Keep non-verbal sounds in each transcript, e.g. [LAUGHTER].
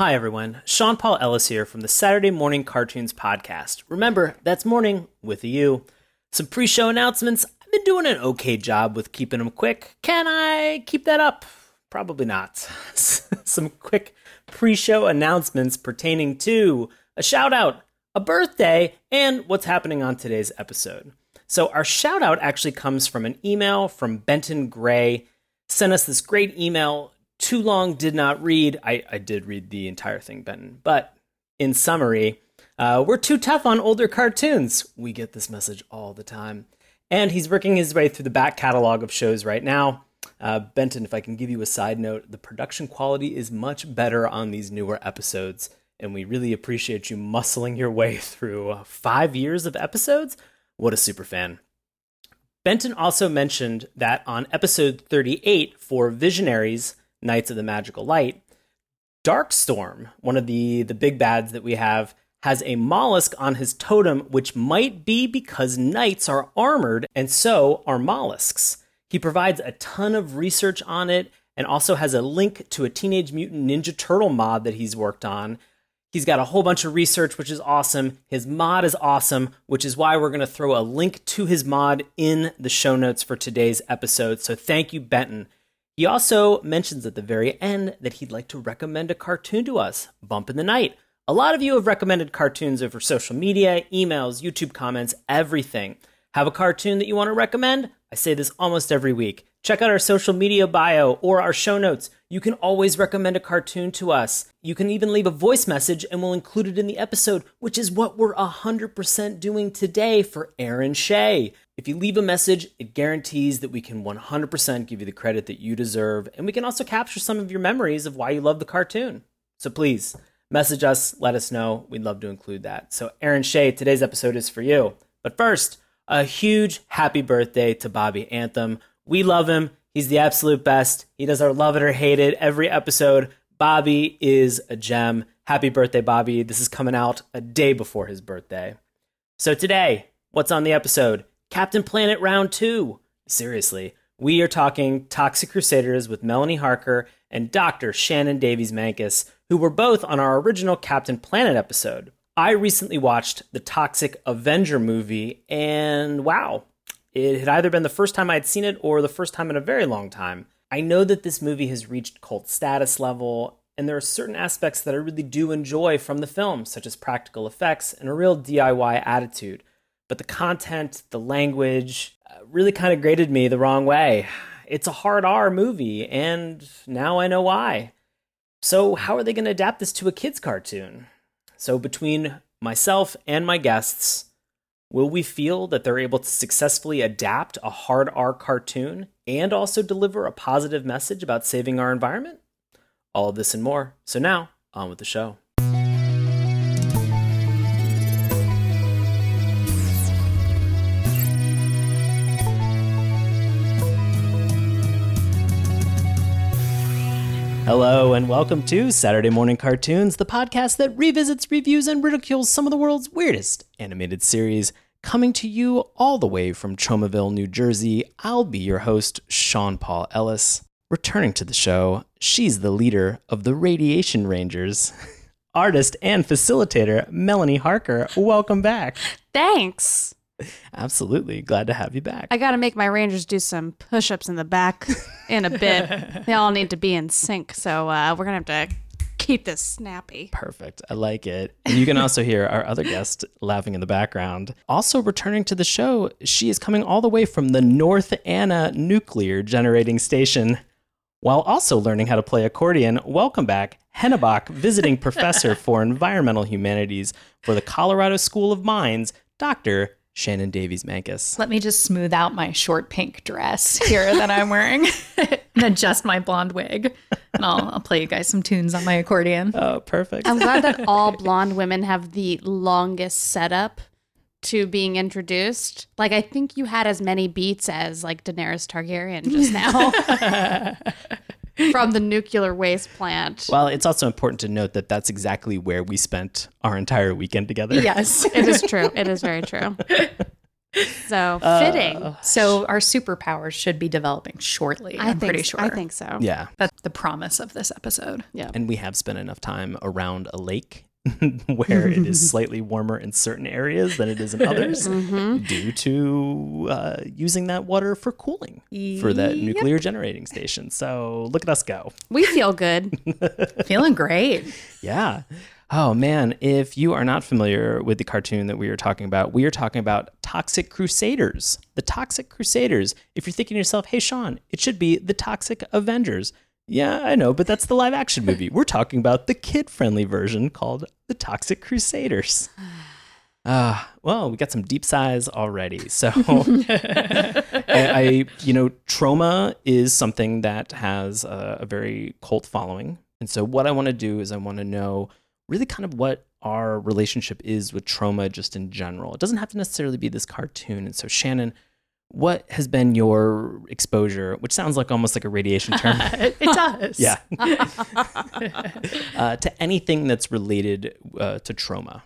Hi, everyone. Sean Paul Ellis here from the Saturday Mourning Cartoons Podcast. Remember, that's morning with a U. Some pre show announcements. I've been doing an okay job with keeping them quick. Can I keep that up? Probably not. [LAUGHS] Some quick pre show announcements pertaining to a shout out, a birthday, and what's happening on today's episode. So, our shout out actually comes from an email from Benton Grey. Sent us this great email too long did not read. I, I did read the entire thing, Benton. But in summary, uh, we're too tough on older cartoons. We get this message all the time. And he's working his way through the back catalog of shows right now. Uh, Benton, if I can give you a side note, the production quality is much better on these newer episodes. And we really appreciate you muscling your way [LAUGHS] through five years of episodes. What a super fan. Benton also mentioned that on episode 38 for Visionaries, Knights of the Magical Light. Darkstorm, one of the, the big bads that we have, has a mollusk on his totem, which might be because knights are armored and so are mollusks. He provides a ton of research on it and also has a link to a Teenage Mutant Ninja Turtle mod that he's worked on. He's got a whole bunch of research, which is awesome. His mod is awesome, which is why we're going to throw a link to his mod in the show notes for today's episode. So thank you, Benton. He also mentions at the very end that he'd like to recommend a cartoon to us, Bump in the Night. A lot of you have recommended cartoons over social media, emails, YouTube comments, everything. Have a cartoon that you want to recommend? I say this almost every week. Check out our social media bio or our show notes. You can always recommend a cartoon to us. You can even leave a voice message and we'll include it in the episode, which is what we're 100% doing today for Aaron Shea. If you leave a message, it guarantees that we can 100% give you the credit that you deserve, and we can also capture some of your memories of why you love the cartoon. So please, message us, let us know. We'd love to include that. So, Aaron Shea, today's episode is for you. But first, a huge happy birthday to Bobby Anthem. We love him. He's the absolute best. He does our love it or hate it every episode. Bobby is a gem. Happy birthday, Bobby. This is coming out a day before his birthday. So today, what's on the episode? Captain Planet Round 2. Seriously, we are talking Toxic Crusaders with Melanie Harker and Dr. Shannon Davies Mancus, who were both on our original Captain Planet episode. I recently watched the Toxic Avenger movie, and wow, it had either been the first time I had seen it or the first time in a very long time. I know that this movie has reached cult status level, and there are certain aspects that I really do enjoy from the film, such as practical effects and a real DIY attitude. But the content, the language, uh, really kind of grated me the wrong way. It's a hard R movie, and now I know why. So, how are they going to adapt this to a kids' cartoon? So, between myself and my guests, Will we feel that they're able to successfully adapt a hard R cartoon and also deliver a positive message about saving our environment? All of this and more. So now, on with the show. Hello, and welcome to Saturday Mourning Cartoons, the podcast that revisits, reviews, and ridicules some of the world's weirdest animated series. Coming to you all the way from Tromaville, New Jersey, I'll be your host, Sean Paul Ellis. Returning to the show, she's the leader of the Radiation Rangers, [LAUGHS] artist and facilitator, Melanie Harker. Welcome back. Thanks. Absolutely. Glad to have you back. I got to make my Rangers do some push ups in the back in a bit. [LAUGHS] they all need to be in sync. So uh, we're going to have to keep this snappy. Perfect. I like it. And you can also hear our other guest laughing in the background. Also returning to the show, she is coming all the way from the North Anna Nuclear Generating Station while also learning how to play accordion. Welcome back, Hennebach, visiting [LAUGHS] professor for environmental humanities for the Colorado School of Mines, Dr. Shannon Davies Mancus. Let me just smooth out my short pink dress here that I'm wearing [LAUGHS] and adjust my blonde wig. And I'll, I'll play you guys some tunes on my accordion. Oh, perfect. I'm glad that all [LAUGHS] blonde women have the longest setup to being introduced. Like, I think you had as many beats as like Daenerys Targaryen just now. [LAUGHS] from the nuclear waste plant. Well, it's also important to note that that's exactly where we spent our entire weekend together. Yes, [LAUGHS] it is true. It is very true. So Uh, fitting. So our superpowers should be developing shortly. I I'm think pretty sure. I think so. Yeah. that's the promise of this episode. Yeah. And we have spent enough time around a lake [LAUGHS] where it is [LAUGHS] slightly warmer in certain areas than it is in [LAUGHS] others Mm-hmm. due to uh, using that water for cooling for that Yep. nuclear generating station. So look at us go. We feel good. Feeling great. Yeah. Oh man, if you are not familiar with the cartoon that we are talking about, we are talking about Toxic Crusaders. The Toxic Crusaders. If you're thinking to yourself, hey Sean, it should be the Toxic Avengers. Yeah, I know, but that's the live action movie. We're talking about the kid friendly version called The Toxic Crusaders. [SIGHS] Ah, well, we got some deep sighs already. So, [LAUGHS] [LAUGHS] I, I, you know, Troma is something that has a, a very cult following. And so, what I want to do is I want to know really kind of what our relationship is with Troma just in general. It doesn't have to necessarily be this cartoon. And so, Shannon, what has been your exposure, which sounds like almost like a radiation term? [LAUGHS] it does. yeah. [LAUGHS] uh, to anything that's related uh, to Troma.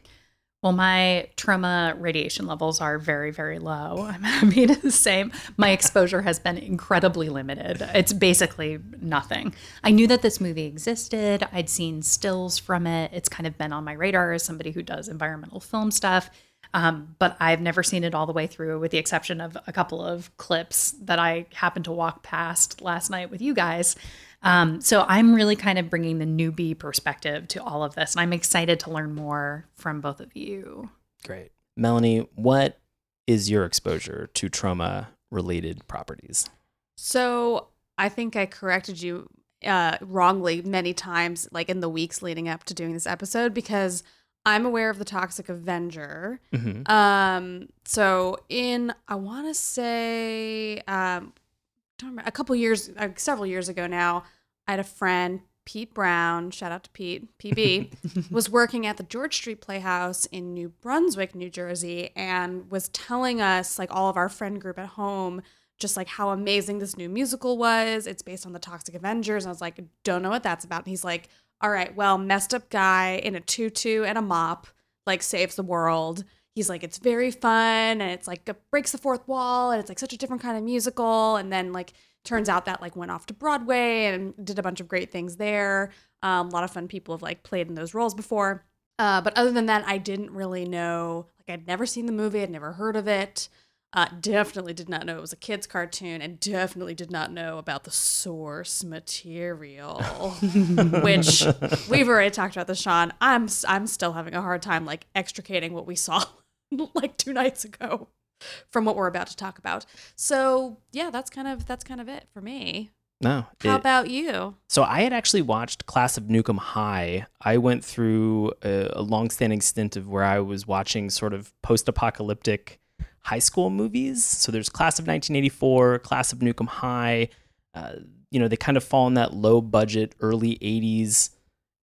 Well, my Troma radiation levels are very, very low. I'm happy to say my exposure has been incredibly limited. It's basically nothing. I knew that this movie existed. I'd seen stills from it. It's kind of been on my radar as somebody who does environmental film stuff. Um, but I've never seen it all the way through, with the exception of a couple of clips that I happened to walk past last night with you guys. Um, so I'm really kind of bringing the newbie perspective to all of this, and I'm excited to learn more from both of you. Great. Melanie, what is your exposure to Troma related properties? So I think I corrected you uh, wrongly many times, like in the weeks leading up to doing this episode, because I'm aware of the Toxic Avenger. Mm-hmm. Um, so in I want to say um, don't remember, a couple years, uh, several years ago now, I had a friend, Pete Brown. Shout out to Pete, PB, [LAUGHS] was working at the George Street Playhouse in New Brunswick, New Jersey, and was telling us like all of our friend group at home. Just like how amazing this new musical was. It's based on the Toxic Avengers. And I was like, don't know what that's about. And he's like, all right, well, messed up guy in a tutu and a mop, like saves the world. He's like, it's very fun and it's like it breaks the fourth wall and it's like such a different kind of musical. And then like turns out that like went off to Broadway and did a bunch of great things there. Um, a lot of fun people have like played in those roles before. Uh, but other than that, I didn't really know. Like I'd never seen the movie. I'd never heard of it. Uh, definitely did not know it was a kids' cartoon, and definitely did not know about the source material, [LAUGHS] which we've already talked about this, Sean. I'm I'm still having a hard time like extricating what we saw [LAUGHS] like two nights ago from what we're about to talk about. So yeah, that's kind of that's kind of it for me. No. How it- about you? so I had actually watched Class of Nuke 'Em High. I went through a, a long-standing stint of where I was watching sort of post-apocalyptic high school movies. So there's Class of 1984, Class of Nuke 'Em High. Uh, you know, they kind of fall in that low-budget early 80s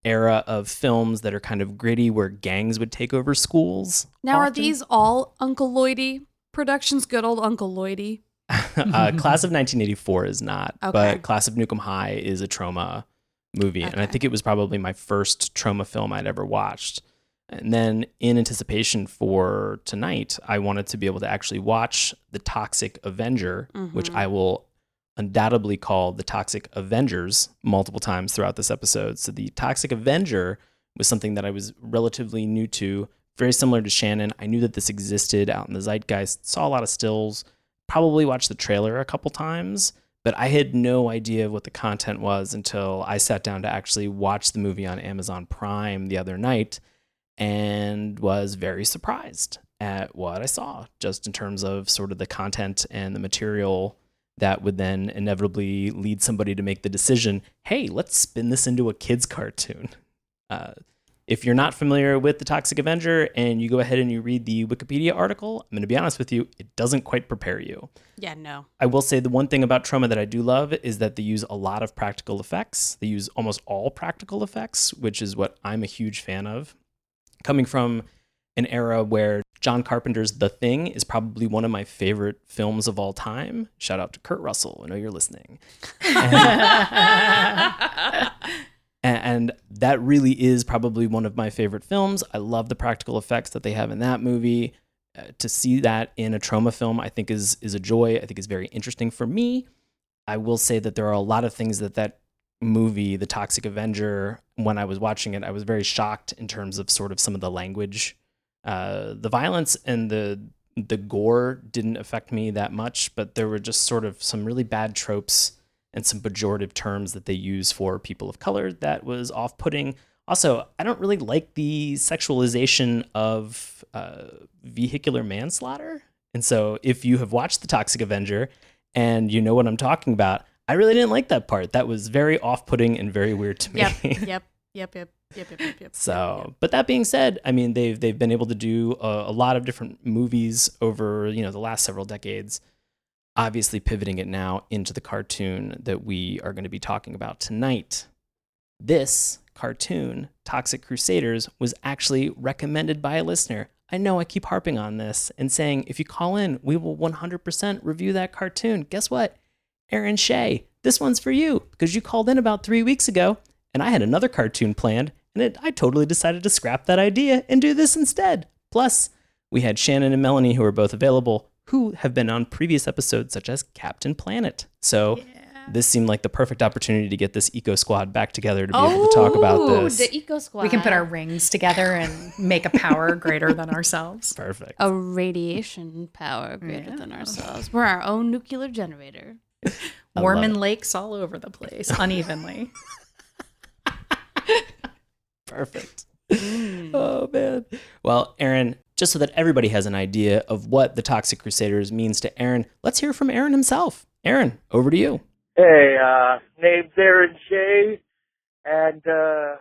era of films that are kind of gritty, where gangs would take over schools. Now are these all Uncle Lloydie productions? Good old Uncle Lloydie. [LAUGHS] uh, Class of 1984 is not, Okay. but Class of Nuke 'Em High is a Troma movie, and I think it was probably my first Troma film I'd ever watched. And then, in anticipation for tonight, I wanted to be able to actually watch The Toxic Avenger, which Mhm. I will undoubtedly call The Toxic Avengers multiple times throughout this episode. So, The Toxic Avenger was something that I was relatively new to, very similar to Shannon. I knew that this existed out in the zeitgeist, saw a lot of stills, probably watched the trailer a couple times, but I had no idea what the content was until I sat down to actually watch the movie on Amazon Prime the other night and was very surprised at what I saw, just in terms of sort of the content and the material that would then inevitably lead somebody to make the decision hey, let's spin this into a kid's cartoon. Uh, if you're not familiar with the Toxic Avenger and you go ahead and you read the Wikipedia article, I'm going to be honest with you, it doesn't quite prepare you. Yeah, no. I will say the one thing about Troma that I do love is that they use a lot of practical effects. They use almost all practical effects, which is what I'm a huge fan of. Coming from an era where John Carpenter's The Thing is probably one of my favorite films of all time. Shout out to Kurt Russell. I know you're listening. [LAUGHS] And, and that really is probably one of my favorite films. I love the practical effects that they have in that movie. uh, to see that in a Troma film, I think is is a joy. I think is very interesting for me. I will say that there are a lot of things that that movie, The Toxic Avenger, when I was watching it, I was very shocked in terms of sort of some of the language, uh, the violence and the the gore didn't affect me that much, but there were just sort of some really bad tropes and some pejorative terms that they use for people of color that was off putting. Also, I don't really like the sexualization of uh, vehicular manslaughter. And so, if you have watched The Toxic Avenger and you know what I'm talking about, I really didn't like that part. That was very off putting and very weird to me. Yep, [LAUGHS] yep, yep, yep, yep, yep, yep, yep. So, yep. but that being said, I mean they've they've been able to do a, a lot of different movies over you know the last several decades. Obviously, pivoting it now into the cartoon that we are going to be talking about tonight. This cartoon, Toxic Crusaders, was actually recommended by a listener. I know I keep harping on this and saying if you call in, we will 100% review that cartoon. Guess what? Aaron Shea, this one's for you because you called in about three weeks ago and I had another cartoon planned and it, I totally decided to scrap that idea and do this instead. Plus, we had Shannon and Melanie who are both available who have been on previous episodes such as Captain Planet. So this seemed like the perfect opportunity to get this Eco Squad back together to be able to talk about Oh, this. The Eco Squad. We can put our rings together and make a power [LAUGHS] greater than ourselves. Perfect. a radiation power greater than ourselves. We're our own nuclear generator. [LAUGHS] love Warm it. lakes all over the place, unevenly. [LAUGHS] Perfect. [LAUGHS] Oh man. Well, Aaron, just so that everybody has an idea of what the Toxic Crusaders means to Aaron, let's hear from Aaron himself. Aaron, over to you. Hey, uh, name's Aaron Shea, and uh,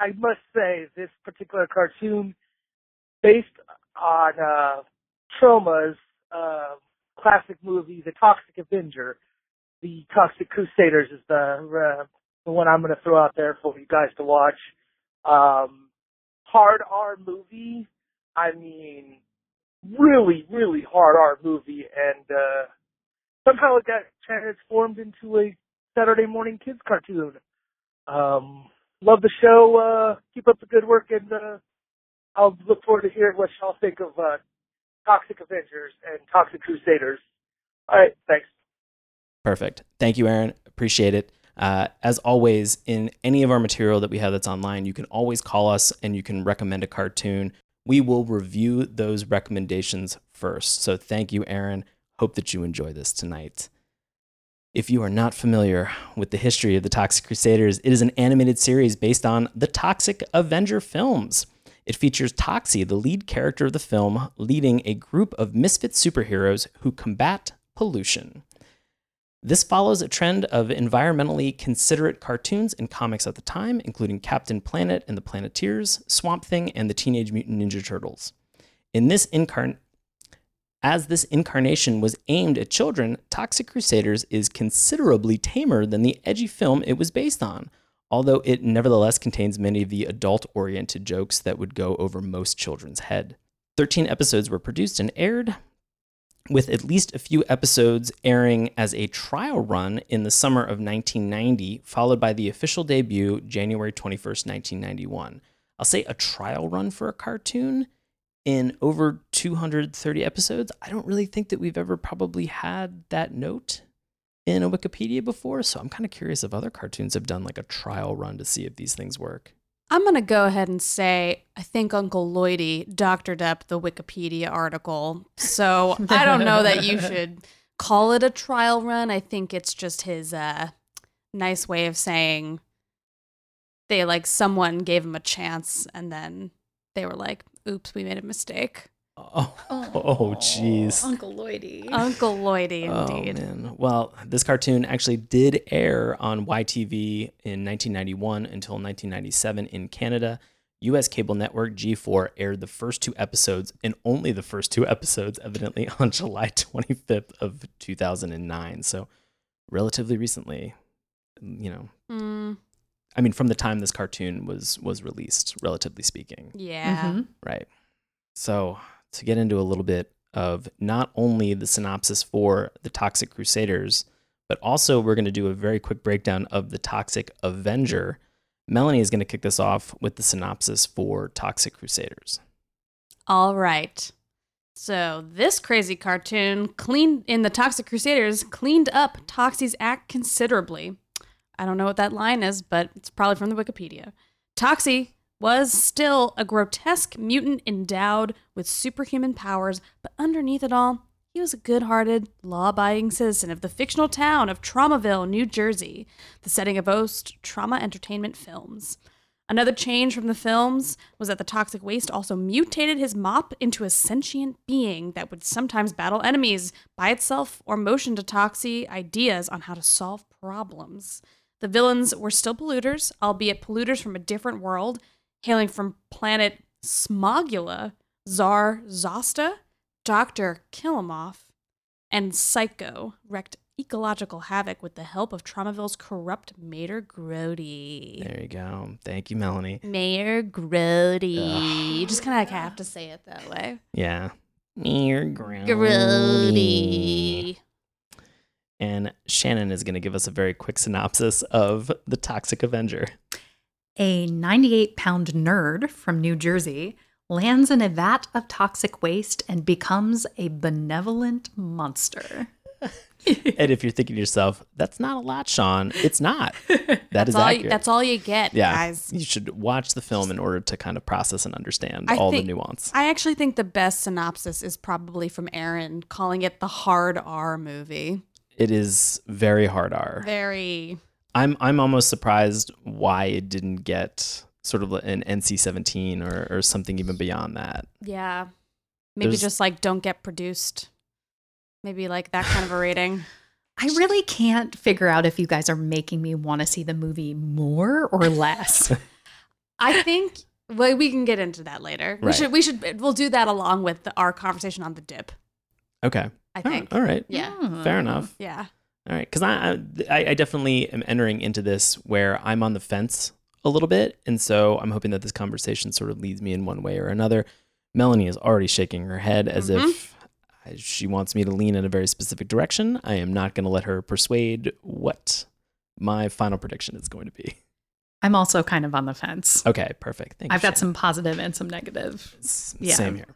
I must say this particular cartoon, based on uh, Troma's uh, classic movie, The Toxic Avenger, The Toxic Crusaders is the uh, the one I'm going to throw out there for you guys to watch. Um, hard R movie. I mean, really, really hard R movie, and uh, somehow it got transformed into a Saturday morning kids cartoon. Um, love the show. Uh, keep up the good work, and uh, I'll look forward to hearing what y'all think of uh, Toxic Avengers and Toxic Crusaders. All right, thanks. Perfect. Thank you, Aaron. Appreciate it. Uh, as always, in any of our material that we have that's online, you can always call us and you can recommend a cartoon. We will review those recommendations first. So thank you, Aaron. Hope that you enjoy this tonight. If you are not familiar with the history of the Toxic Crusaders, it is an animated series based on the Toxic Avenger films. It features Toxie, the lead character of the film, leading a group of misfit superheroes who combat pollution. This follows a trend of environmentally considerate cartoons and comics at the time, including Captain Planet and the Planeteers, Swamp Thing, and the Teenage Mutant Ninja Turtles. In this incarn- as this incarnation was aimed at children, Toxic Crusaders is considerably tamer than the edgy film it was based on, although it nevertheless contains many of the adult oriented jokes that would go over most children's head. 13 episodes were produced and aired, with at least a few episodes airing as a trial run in the summer of 1990, followed by the official debut January 21st, 1991. I'll say a trial run for a cartoon in over 230 episodes. I don't really think that we've ever probably had that note in a Wikipedia before, so I'm kind of curious if other cartoons have done like a trial run to see if these things work. I'm going to go ahead and say I think Uncle Lloydie doctored up the Wikipedia article. So I don't know that you [LAUGHS] should call it a trial run. I think it's just his uh, nice way of saying they like someone gave him a chance and then they were like, oops, we made a mistake. Oh, oh, jeez. Uncle Lloydie. Uncle Lloydie, Oh indeed. man. Well, this cartoon actually did air on YTV in 1991 until 1997 in Canada. US cable network G4 aired the first two episodes and only the first two episodes evidently [LAUGHS] on July 25th of 2009. So relatively recently, you know. Mm, I mean from the time this cartoon was was released, relatively speaking. yeah. Mhm. Right. So, to get into a little bit of not only the synopsis for the Toxic Crusaders, but also we're going to do a very quick breakdown of the Toxic Avenger. Melanie is going to kick this off with the synopsis for Toxic Crusaders. All right. So this crazy cartoon cleaned in the Toxic Crusaders cleaned up Toxie's act considerably. I don't know what that line is, but it's probably from the Wikipedia. Toxie was still a grotesque mutant endowed with superhuman powers, but underneath it all, he was a good hearted, law abiding citizen of the fictional town of Tromaville, New Jersey, the setting of most Troma entertainment films. Another change from the films was that the toxic waste also mutated his mop into a sentient being that would sometimes battle enemies by itself or motion to Toxie ideas on how to solve problems. The villains were still polluters, albeit polluters from a different world, hailing from planet Smogula, Tsar Zosta, Dr. Killemoff, and Psycho wreaked ecological havoc with the help of Tromaville's corrupt Mayor Grody. There you go. Thank you, Melanie. Mayor Grody. You just kind of have to say it that way. Yeah. Near Grody. And Shannon is going to give us a very quick synopsis of the Toxic Avenger. A 98 pound nerd from New Jersey lands in a vat of toxic waste and becomes a benevolent monster. and if you're thinking to yourself, that's not a lot, Sean, it's not. [LAUGHS] That That's is all, accurate. you, that's all you get, yeah. guys. You should watch the film in order to kind of process and understand I all think- the nuance. I actually think the best synopsis is probably from Aaron calling it the hard R movie. It is very hard R. Very. I'm I'm almost surprised why it didn't get sort of an NC-17 or, or something even beyond that. Yeah. Maybe There's- just like don't get produced. Maybe like that kind of a rating. [LAUGHS] I really can't figure out if you guys are making me want to see the movie more or less. [LAUGHS] I think well, we can get into that later. We should we should we'll do that along with the, our conversation on the dip. Okay. I All- think. all right. Yeah. Hmm. Fair enough. Yeah. All right, because I, I I definitely am entering into this where I'm on the fence a little bit, and so I'm hoping that this conversation sort of leads me in one way or another. Melanie is already shaking her head as Mhm. if she wants me to lean in a very specific direction. I am not going to let her persuade what my final prediction is going to be. I'm also kind of on the fence. Okay, perfect. Thank you. I've you. got some positive and some negative. S- yeah. Same here.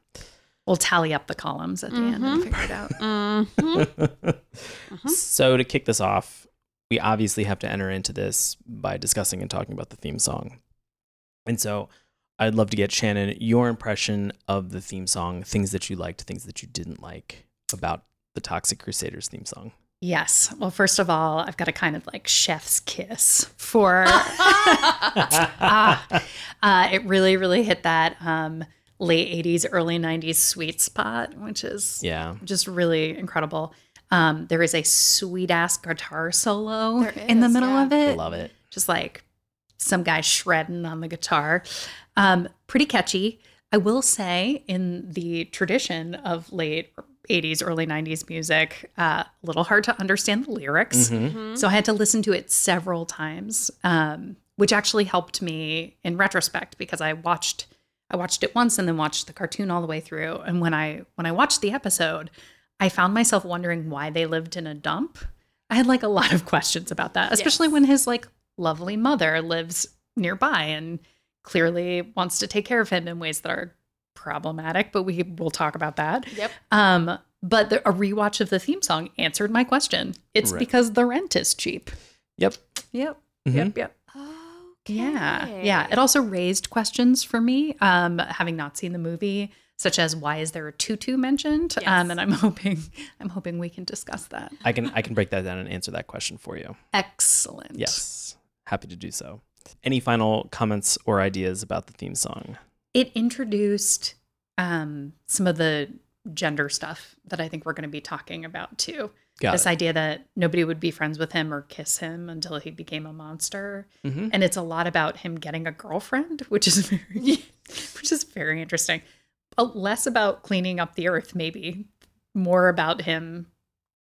We'll tally up the columns at the end and Mhm. figure it out. [LAUGHS] Mhm. [LAUGHS] So to kick this off, we obviously have to enter into this by discussing and talking about the theme song. And so I'd love to get Shannon your impression of the theme song, things that you liked, things that you didn't like about the Toxic Crusaders theme song. Yes. Well, first of all, I've got a kind of like chef's kiss for. [LAUGHS] Ah, uh, it really, really hit that um, late 80s, early 90s sweet spot, which is Yeah. just really incredible. Um, there is a sweet ass guitar solo There in the middle yeah. of it. I love it. Just like some guy shredding on the guitar. Um, pretty catchy. I will say, in the tradition of late 80s, early 90s music, uh, a little hard to understand the lyrics. Mhm. So I had to listen to it several times, um, which actually helped me in retrospect because I watched I watched it once and then watched the cartoon all the way through. And when I when I watched the episode, I found myself wondering why they lived in a dump. I had like a lot of [LAUGHS] questions about that, especially Yes. when his like lovely mother lives nearby and clearly wants to take care of him in ways that are problematic, but we will talk about that. Yep. Um, but the, a rewatch of the theme song answered my question. It's Right. because the rent is cheap. Yep. Yep. Mhm. Yep. Yep. Yeah. Yeah. It also raised questions for me, um, having not seen the movie, such as why is there a tutu mentioned? Yes. Um, and I'm [LAUGHS] hoping I'm hoping we can discuss that. I can I can break that down and answer that question for you. Excellent. Yes. Happy to do so. Any final comments or ideas about the theme song? It introduced um, some of the gender stuff that I think we're going to be talking about too. Got this it. idea that nobody would be friends with him or kiss him until he became a monster. Mhm. And it's a lot about him getting a girlfriend, [LAUGHS] which is very [LAUGHS] which is very interesting. Uh, less about cleaning up the earth, maybe. More about him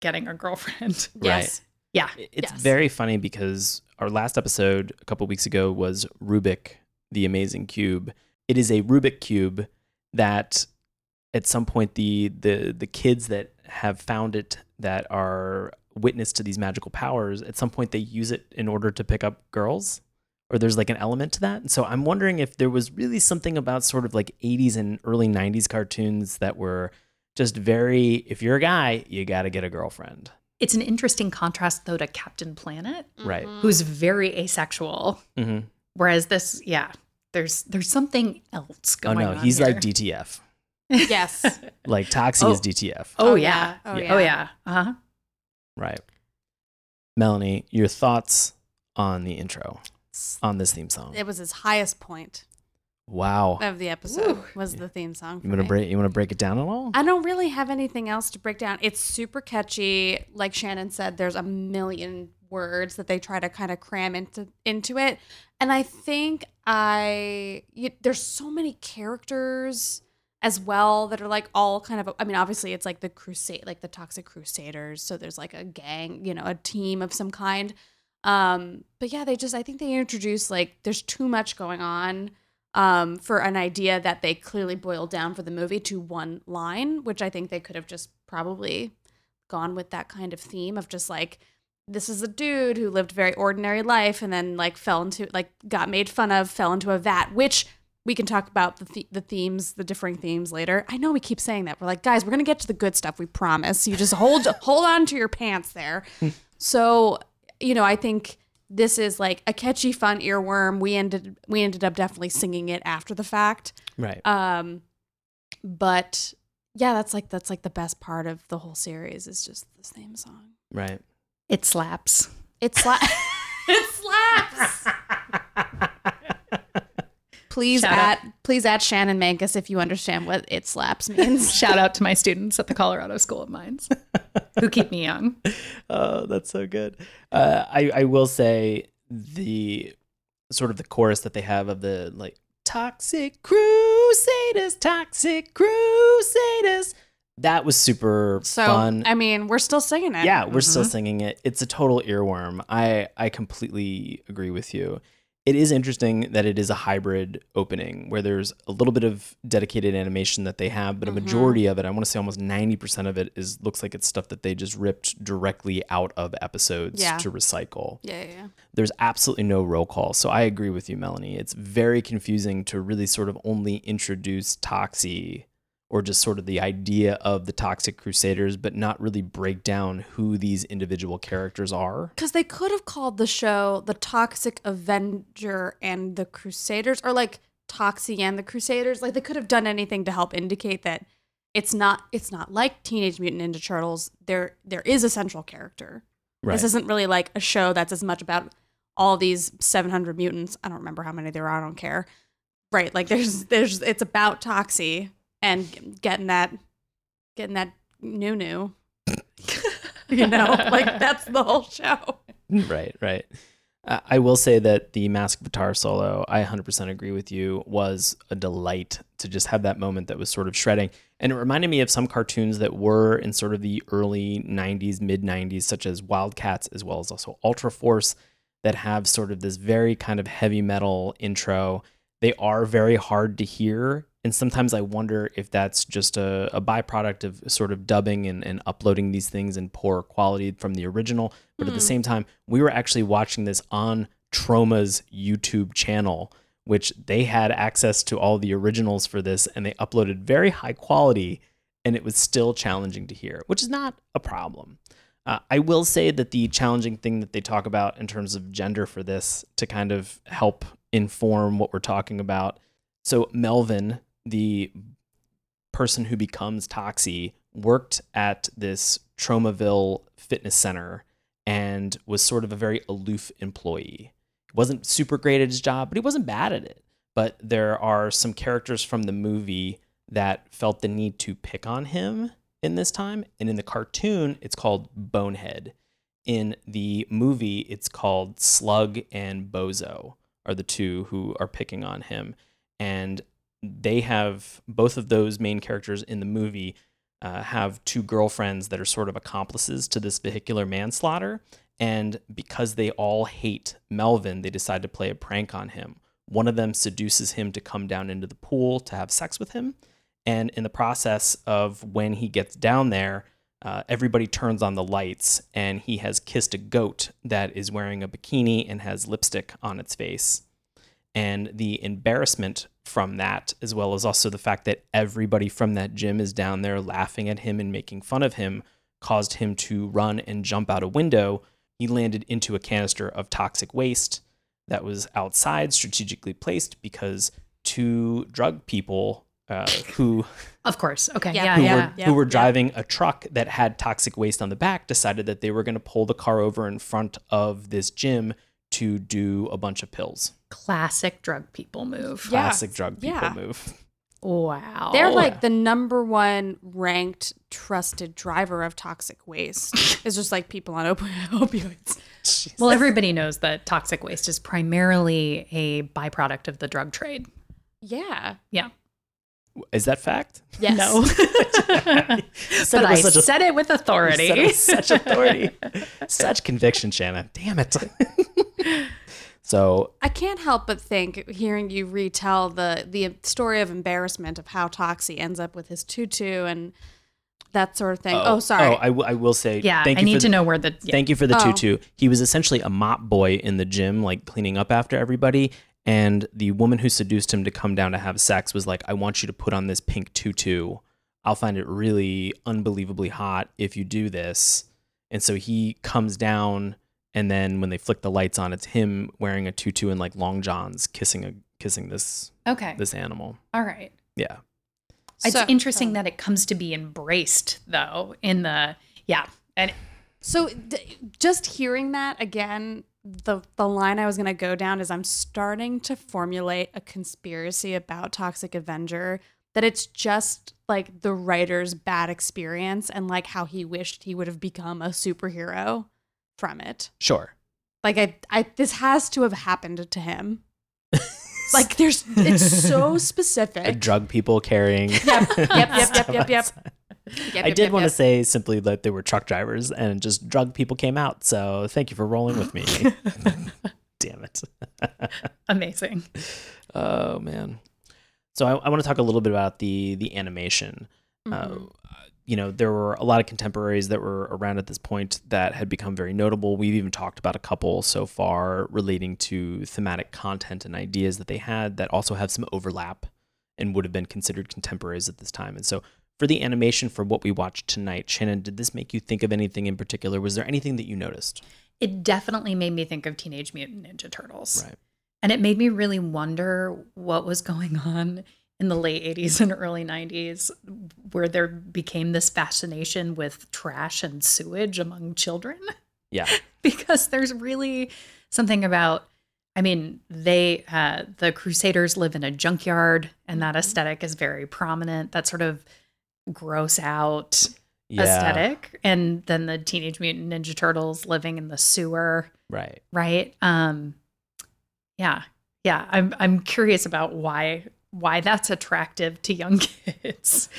getting a girlfriend. [LAUGHS] Yes. Yeah. It's Yes. very funny because our last episode a couple weeks ago was Rubik, the amazing cube. It is a Rubik cube that at some point the the the kids that have found it that are witness to these magical powers, at some point they use it in order to pick up girls. Or there's like an element to that. And so I'm wondering if there was really something about sort of like 80s and early 90s cartoons that were just very if you're a guy, you got to get a girlfriend. It's an interesting contrast, though, to Captain Planet, Right. who's very asexual. hmm Whereas this, yeah, there's there's something else going on. Oh no, on. he's here. like DTF. Yes. [LAUGHS] Like Toxie Oh. is DTF. Oh, yeah. Oh Yeah. yeah. Oh yeah. Uh huh. Right. Melanie, your thoughts on the intro on this theme song? It was his highest point Wow. of the episode Woo. was the theme song. You want to me. break? You want to break it down at all? I don't really have anything else to break down. It's super catchy. Like Shannon said, there's a million words that they try to kind of cram into into it, and I think I you, there's so many characters as well that are like all kind of. I mean, obviously it's like the crusade, like the Toxic Crusaders. So there's like a gang, you know, a team of some kind. Um, but yeah, they just I think they introduce like there's too much going on um, for an idea that they clearly boiled down for the movie to one line, which I think they could have just probably gone with that kind of theme of just like this is a dude who lived a very ordinary life and then like fell into like got made fun of, fell into a vat, which we can talk about the th- the themes, the differing themes later. I know we keep saying that. We're like, guys, we're gonna get to the good stuff. We promise. You just hold [LAUGHS] hold on to your pants there. so, you know, I think this is like a catchy, fun earworm. We ended we ended up definitely singing it after the fact. Right. Um, but yeah, that's like that's like the best part of the whole series is just this theme song. Right. It slaps. It slaps. [LAUGHS] it slaps. Please Shout add please add Shannon Mancus if you understand what it slaps means. [LAUGHS] Shout out to my students at the Colorado School of Mines who keep me young. [LAUGHS] Oh, that's so good. Uh, I I will say the sort of the chorus that they have of the like toxic crusaders, toxic crusaders. That was super So fun. I mean, we're still singing it. yeah, we're still Mhm. singing it. It's a total earworm. I I completely agree with you. It is interesting that it is a hybrid opening where there's a little bit of dedicated animation that they have, but a Mhm. majority of it, I want to say almost 90% of it is looks like it's stuff that they just ripped directly out of episodes Yeah. to recycle. Yeah, yeah, yeah. There's absolutely no roll call. So I agree with you, Melanie. It's very confusing to really sort of only introduce Toxie or just sort of the idea of the Toxic Crusaders, but not really break down who these individual characters are. Because they could have called the show The Toxic Avenger and the Crusaders, or like Toxie and the Crusaders. Like they could have done anything to help indicate that it's not it's not like Teenage Mutant Ninja Turtles. There there is a central character. Right. This isn't really like a show that's as much about all these 700 mutants. I don't remember how many there are. I don't care. Right. Like there's there's it's about Toxie and getting that getting that new new. [LAUGHS] you know, like that's the whole show. right, right. Uh, I will say that the Mask guitar solo, I 100% agree with you, was a delight to just have that moment that was sort of shredding. And it reminded me of some cartoons that were in sort of the early 90s, mid 90s, such as Wildcats, as well as also Ultra Force, that have sort of this very kind of heavy metal intro. They are very hard to hear. And sometimes I wonder if that's just a, a byproduct of sort of dubbing and, and uploading these things in poor quality from the original. But at the Hmm. same time, we were actually watching this on Troma's YouTube channel, which they had access to all the originals for this and they uploaded very high quality and it was still challenging to hear, which is not a problem. Uh, I will say that the challenging thing that they talk about in terms of gender for this to kind of help inform what we're talking about. So, Melvin, the person who becomes Toxie, worked at this Tromaville fitness center and was sort of a very aloof employee. He wasn't super great at his job, but he wasn't bad at it. But there are some characters from the movie that felt the need to pick on him in this time. And in the cartoon, it's called Bonehead. In the movie, it's called Slug and Bozo are the two who are picking on him. And they have both of those main characters in the movie uh, have two girlfriends that are sort of accomplices to this vehicular manslaughter. And because they all hate Melvin, they decide to play a prank on him. One of them seduces him to come down into the pool to have sex with him. And in the process of when he gets down there, uh, everybody turns on the lights, and he has kissed a goat that is wearing a bikini and has lipstick on its face. And the embarrassment from that, as well as also the fact that everybody from that gym is down there laughing at him and making fun of him, caused him to run and jump out a window. He landed into a canister of toxic waste that was outside, strategically placed because two drug people uh, who Of course. Okay. Yeah. Yeah. who Yeah. were yeah, who were yeah. driving a truck that had toxic waste on the back decided that they were going to pull the car over in front of this gym to do a bunch of pills. Classic drug people move. Yeah. Classic drug people yeah. move. Wow. They're like the number one ranked trusted driver of toxic waste. [LAUGHS] it's just like people on opi- [LAUGHS] opioids. well, everybody knows that toxic waste is primarily a byproduct of the drug trade. Yeah. Yeah. Is that fact? Yes. No. [LAUGHS] Said but it I with such a- said it with authority. Said it with such authority, such conviction, Shanna. Damn it. So I can't help but think, hearing you retell the the story of embarrassment of how Toxie ends up with his tutu and that sort of thing. Oh, oh, sorry. Oh, I, w- I will say. yeah. Thank I you need for to the- know where the. yeah. Thank you for the Oh. tutu. He was essentially a mop boy in the gym, like cleaning up after everybody. And the woman who seduced him to come down to have sex was like, I want you to put on this pink tutu. I'll find it really unbelievably hot if you do this. And so he comes down, and then when they flick the lights on, it's him wearing a tutu and like long johns, kissing a kissing this Okay. this animal. All right. Yeah. It's So- interesting that it comes to be embraced, though, in the. Yeah. And So d- just hearing that again, the the line I was gonna go down is I'm starting to formulate a conspiracy about Toxic Avenger that it's just like the writer's bad experience and like how he wished he would have become a superhero from it. Sure. Like I, I this has to have happened to him. [LAUGHS] like there's it's so A specific. drug people carrying. Yep, yep, [LAUGHS] yep, yep, yep, yep. Yep, I yep, did yep, want to say simply that they were truck drivers and just drug people came out. So thank you for rolling with me. [LAUGHS] Damn it. amazing. Oh man. So I, I want to talk a little bit about the the animation. Mm-hmm. Uh, you know, there were a lot of contemporaries that were around at this point that had become very notable. We've even talked about a couple so far relating to thematic content and ideas that they had that also have some overlap and would have been considered contemporaries at this time. And so for the animation for what we watched tonight, Shannon, did this make you think of anything in particular? Was there anything that you noticed? It definitely made me think of Teenage Mutant Ninja Turtles. Right. And it made me really wonder what was going [LAUGHS] on in the late 80s and early 90s, where there became this fascination with trash and sewage among children. Yeah. [LAUGHS] because there's really something about I mean, they uh, the Crusaders live in a junkyard, and that aesthetic is very prominent. That sort of gross out Yeah. aesthetic, and then the Teenage Mutant Ninja Turtles living in the sewer, Right. right? Um, yeah, yeah. I'm I'm curious about why why that's attractive to young [LAUGHS] kids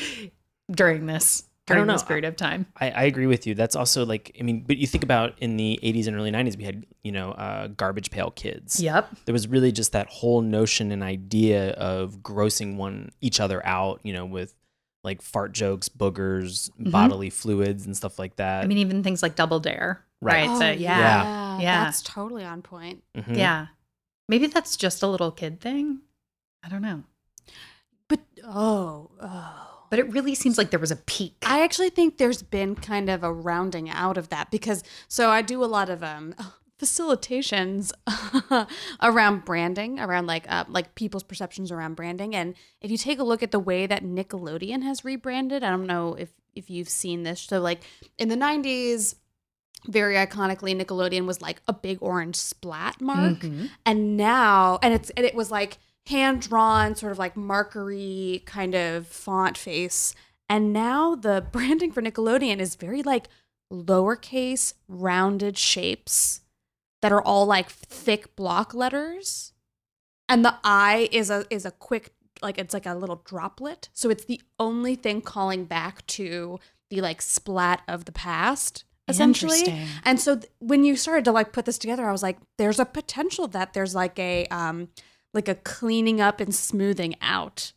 during this I don't during this period of time. I, I agree with you. That's also like, I mean, but you think about in the 80s and early 90s, we had, you know, uh, garbage pail kids. Yep. There was really just that whole notion and idea of grossing one each other out, you know, with like fart jokes, boogers, bodily fluids, and stuff like that. Mm-hmm. I mean, even things like Double Dare, Right. right? Oh, The- Yeah. Yeah. That's totally on point. Mhm. Yeah. Maybe that's just a little kid thing. I don't know. Oh, oh. But it really seems like there was a peak. I actually think there's been kind of a rounding out of that because so I do a lot of um [LAUGHS] facilitations [LAUGHS] around branding, around like uh, like people's perceptions around branding, and if you take a look at the way that Nickelodeon has rebranded, I don't know if if you've seen this. So like in the '90s, very iconically, Nickelodeon was like a big orange splat mark, Mhm. and now and it's and it was like hand drawn sort of like markery kind of font face. And now the [LAUGHS] branding for nickelodeon is very like lowercase rounded shapes that are all like thick block letters. And the i is a is a quick like it's like a little droplet. So it's the only thing calling back to the like splat of the past essentially. And so th- when you started to like put this together, I was like, there's a potential that there's like a um like a cleaning up and smoothing out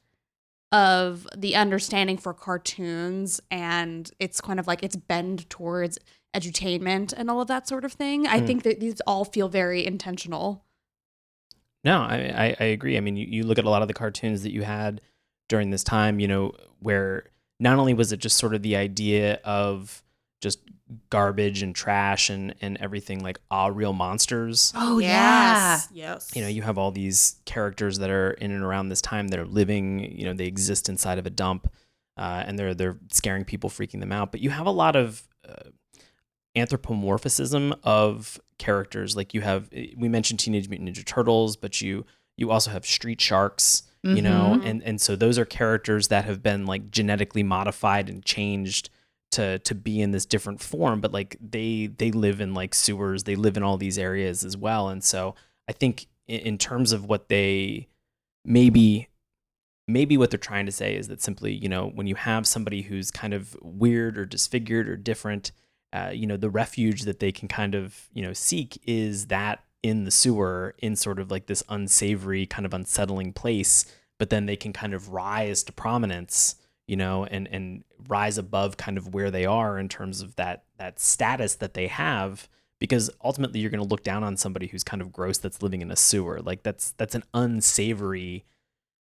of the understanding for cartoons and it's kind of like it's bend towards edutainment and all of that sort of thing. I Hmm. think that these all feel very intentional. No, I, I, I agree. I mean, you, you look at a lot of the cartoons that you had during this time, you know, where not only was it just sort of the idea of garbage and trash and, and everything like ah real monsters. Oh yes. Yes. You know, you have all these characters that are in and around this time that are living, you know, they exist inside of a dump uh, and they're they're scaring people, freaking them out. But you have a lot of uh, anthropomorphism of characters. Like you have, we mentioned Teenage Mutant Ninja Turtles, but you you also have Street Sharks. You know, Mhm. and and so those are characters that have been like genetically modified and changed to to be in this different form. But like they they live in like sewers, they live in all these areas as well. And so I think in, in terms of what they maybe maybe what they're trying to say is that simply you know when you have somebody who's kind of weird or disfigured or different uh, you know the refuge that they can kind of you know seek is that in the sewer in sort of like this unsavory kind of unsettling place but then they can kind of rise to prominence you know and and rise above kind of where they are in terms of that that status that they have because ultimately you're going to look down on somebody who's kind of gross that's living in a sewer. Like that's that's an unsavory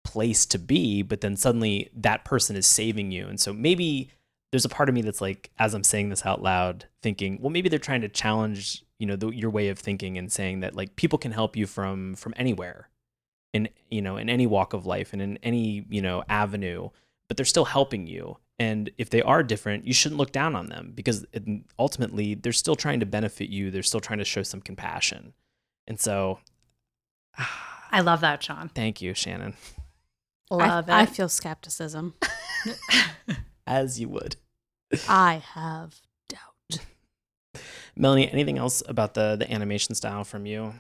place to be but then suddenly that person is saving you. And so maybe there's a part of me that's like as i'm saying this out loud thinking well maybe they're trying to challenge you know the, your way of thinking and saying that like people can help you from from anywhere in you know in any walk of life and in any you know avenue but they're still helping you. And if they are different you shouldn't look down on them because ultimately they're still trying to benefit you. They're still trying to show some compassion. And so [SIGHS] I love that, Sean. thank you shannon. Love I, I feel skepticism. [LAUGHS] as you would. I have doubt. [LAUGHS] melanie anything else about the the animation style from you?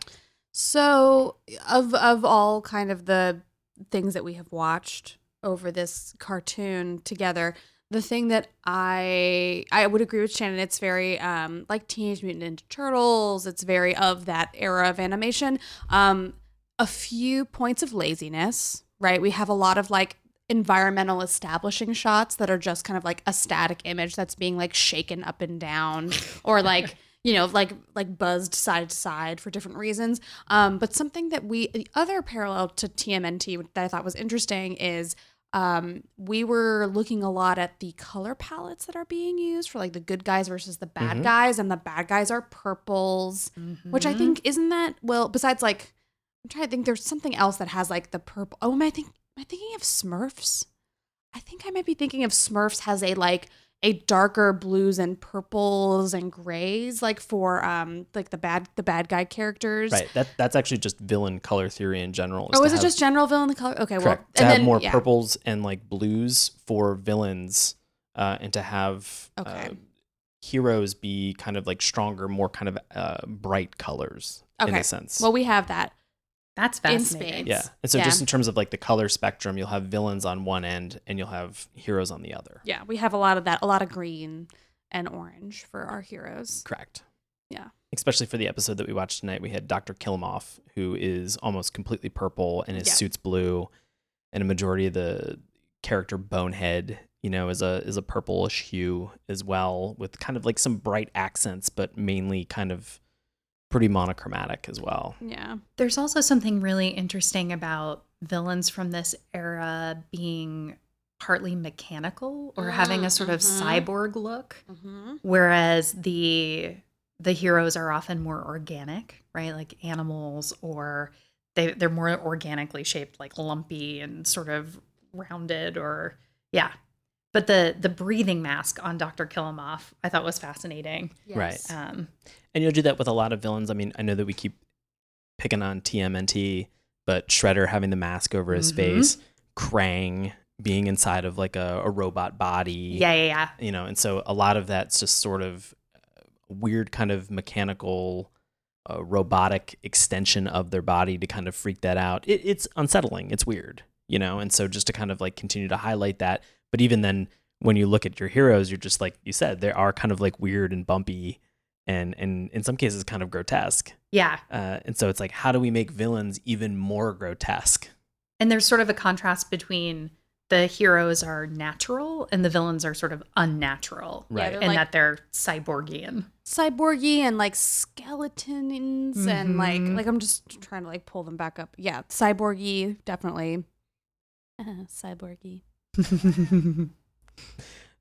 So, of of all kind of the things that we have watched over this cartoon together, the thing that I I would agree with Shannon, it's very um like Teenage Mutant Ninja Turtles. It's very of that era of animation. Um, a few points of laziness, right? We have a lot of like environmental establishing shots that are just kind of like a static image that's being like shaken up and down [LAUGHS] or like you know like like buzzed side to side for different reasons um but something that we the other parallel to tmnt that i thought was interesting is um we were looking a lot at the color palettes that are being used for like the good guys versus the bad Mhm. guys and the bad guys are purples which I Mhm. think isn't that well. Besides, like I'm trying to think. There's something else that has like the purple. Oh, am I think? Am I thinking of Smurfs? I think I might be thinking of Smurfs has a like a darker blues and purples and grays, like for um like the bad the bad guy characters. right that that's actually just villain color theory in general Oh, to is it have- just general villain color? Okay, correct well, to have then more yeah. purples and like blues for villains uh, and to have Okay. uh, heroes be kind of like stronger more kind of uh, bright colors in Okay. a sense Well, we have that. That's in fascinating. spades. yeah and so Yeah. just in terms of like the color spectrum you'll have villains on one end and you'll have heroes on the other Yeah, we have a lot of that. A lot of green and orange for our heroes. correct Yeah. especially for the episode that we watched tonight we had dr Killemoff who is almost completely purple and his Yeah. suit's blue and a majority of the character bonehead you know is a is a purplish hue as well with kind of like some bright accents but mainly kind of pretty monochromatic as well Yeah. There's also something really interesting about villains from this era being partly mechanical or having a sort of Mhm. cyborg look, Mm-hmm. whereas the the heroes are often more organic, right? Like animals or they they're more organically shaped, like lumpy and sort of rounded or yeah. But the the breathing mask on Dr. Killemoff I thought was fascinating. Right. Um, and you'll do that with a lot of villains i mean i know that we keep picking on tmnt but shredder having the mask over his Mhm. face krang being inside of like a, a robot body yeah, yeah, yeah. you know and so a lot of that's just sort of uh, weird kind of mechanical uh, robotic extension of their body to kind of freak that out it, it's unsettling it's weird you know and so just to kind of like continue to highlight that but even then when you look at your heroes you're just like you said they are kind of like weird and bumpy and and in some cases kind of grotesque Yeah. uh, and so it's like how do we make villains even more grotesque And there's sort of a contrast between the heroes are natural and the villains are sort of unnatural. Right. they're And like- that they're cyborgian. cyborgy and like skeletons and like like I'm just trying to like pull them back up. Yeah, cyborgy definitely. Uh, [LAUGHS] cyborgy. [LAUGHS]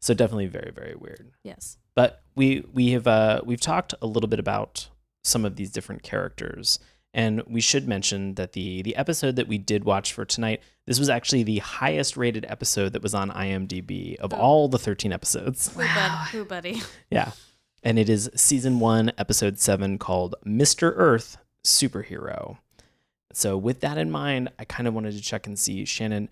So definitely very very weird. Yes. But we we have uh, we've talked a little bit about some of these different characters, and we should mention that the the episode that we did watch for tonight, this was actually the highest rated episode that was on IMDb of Oh. all the thirteen episodes. Who, bud- who buddy? [LAUGHS] Yeah, and it is season one, episode seven, called "Mr. Earth Superhero." So with that in mind, I kind of wanted to check and see Shannon,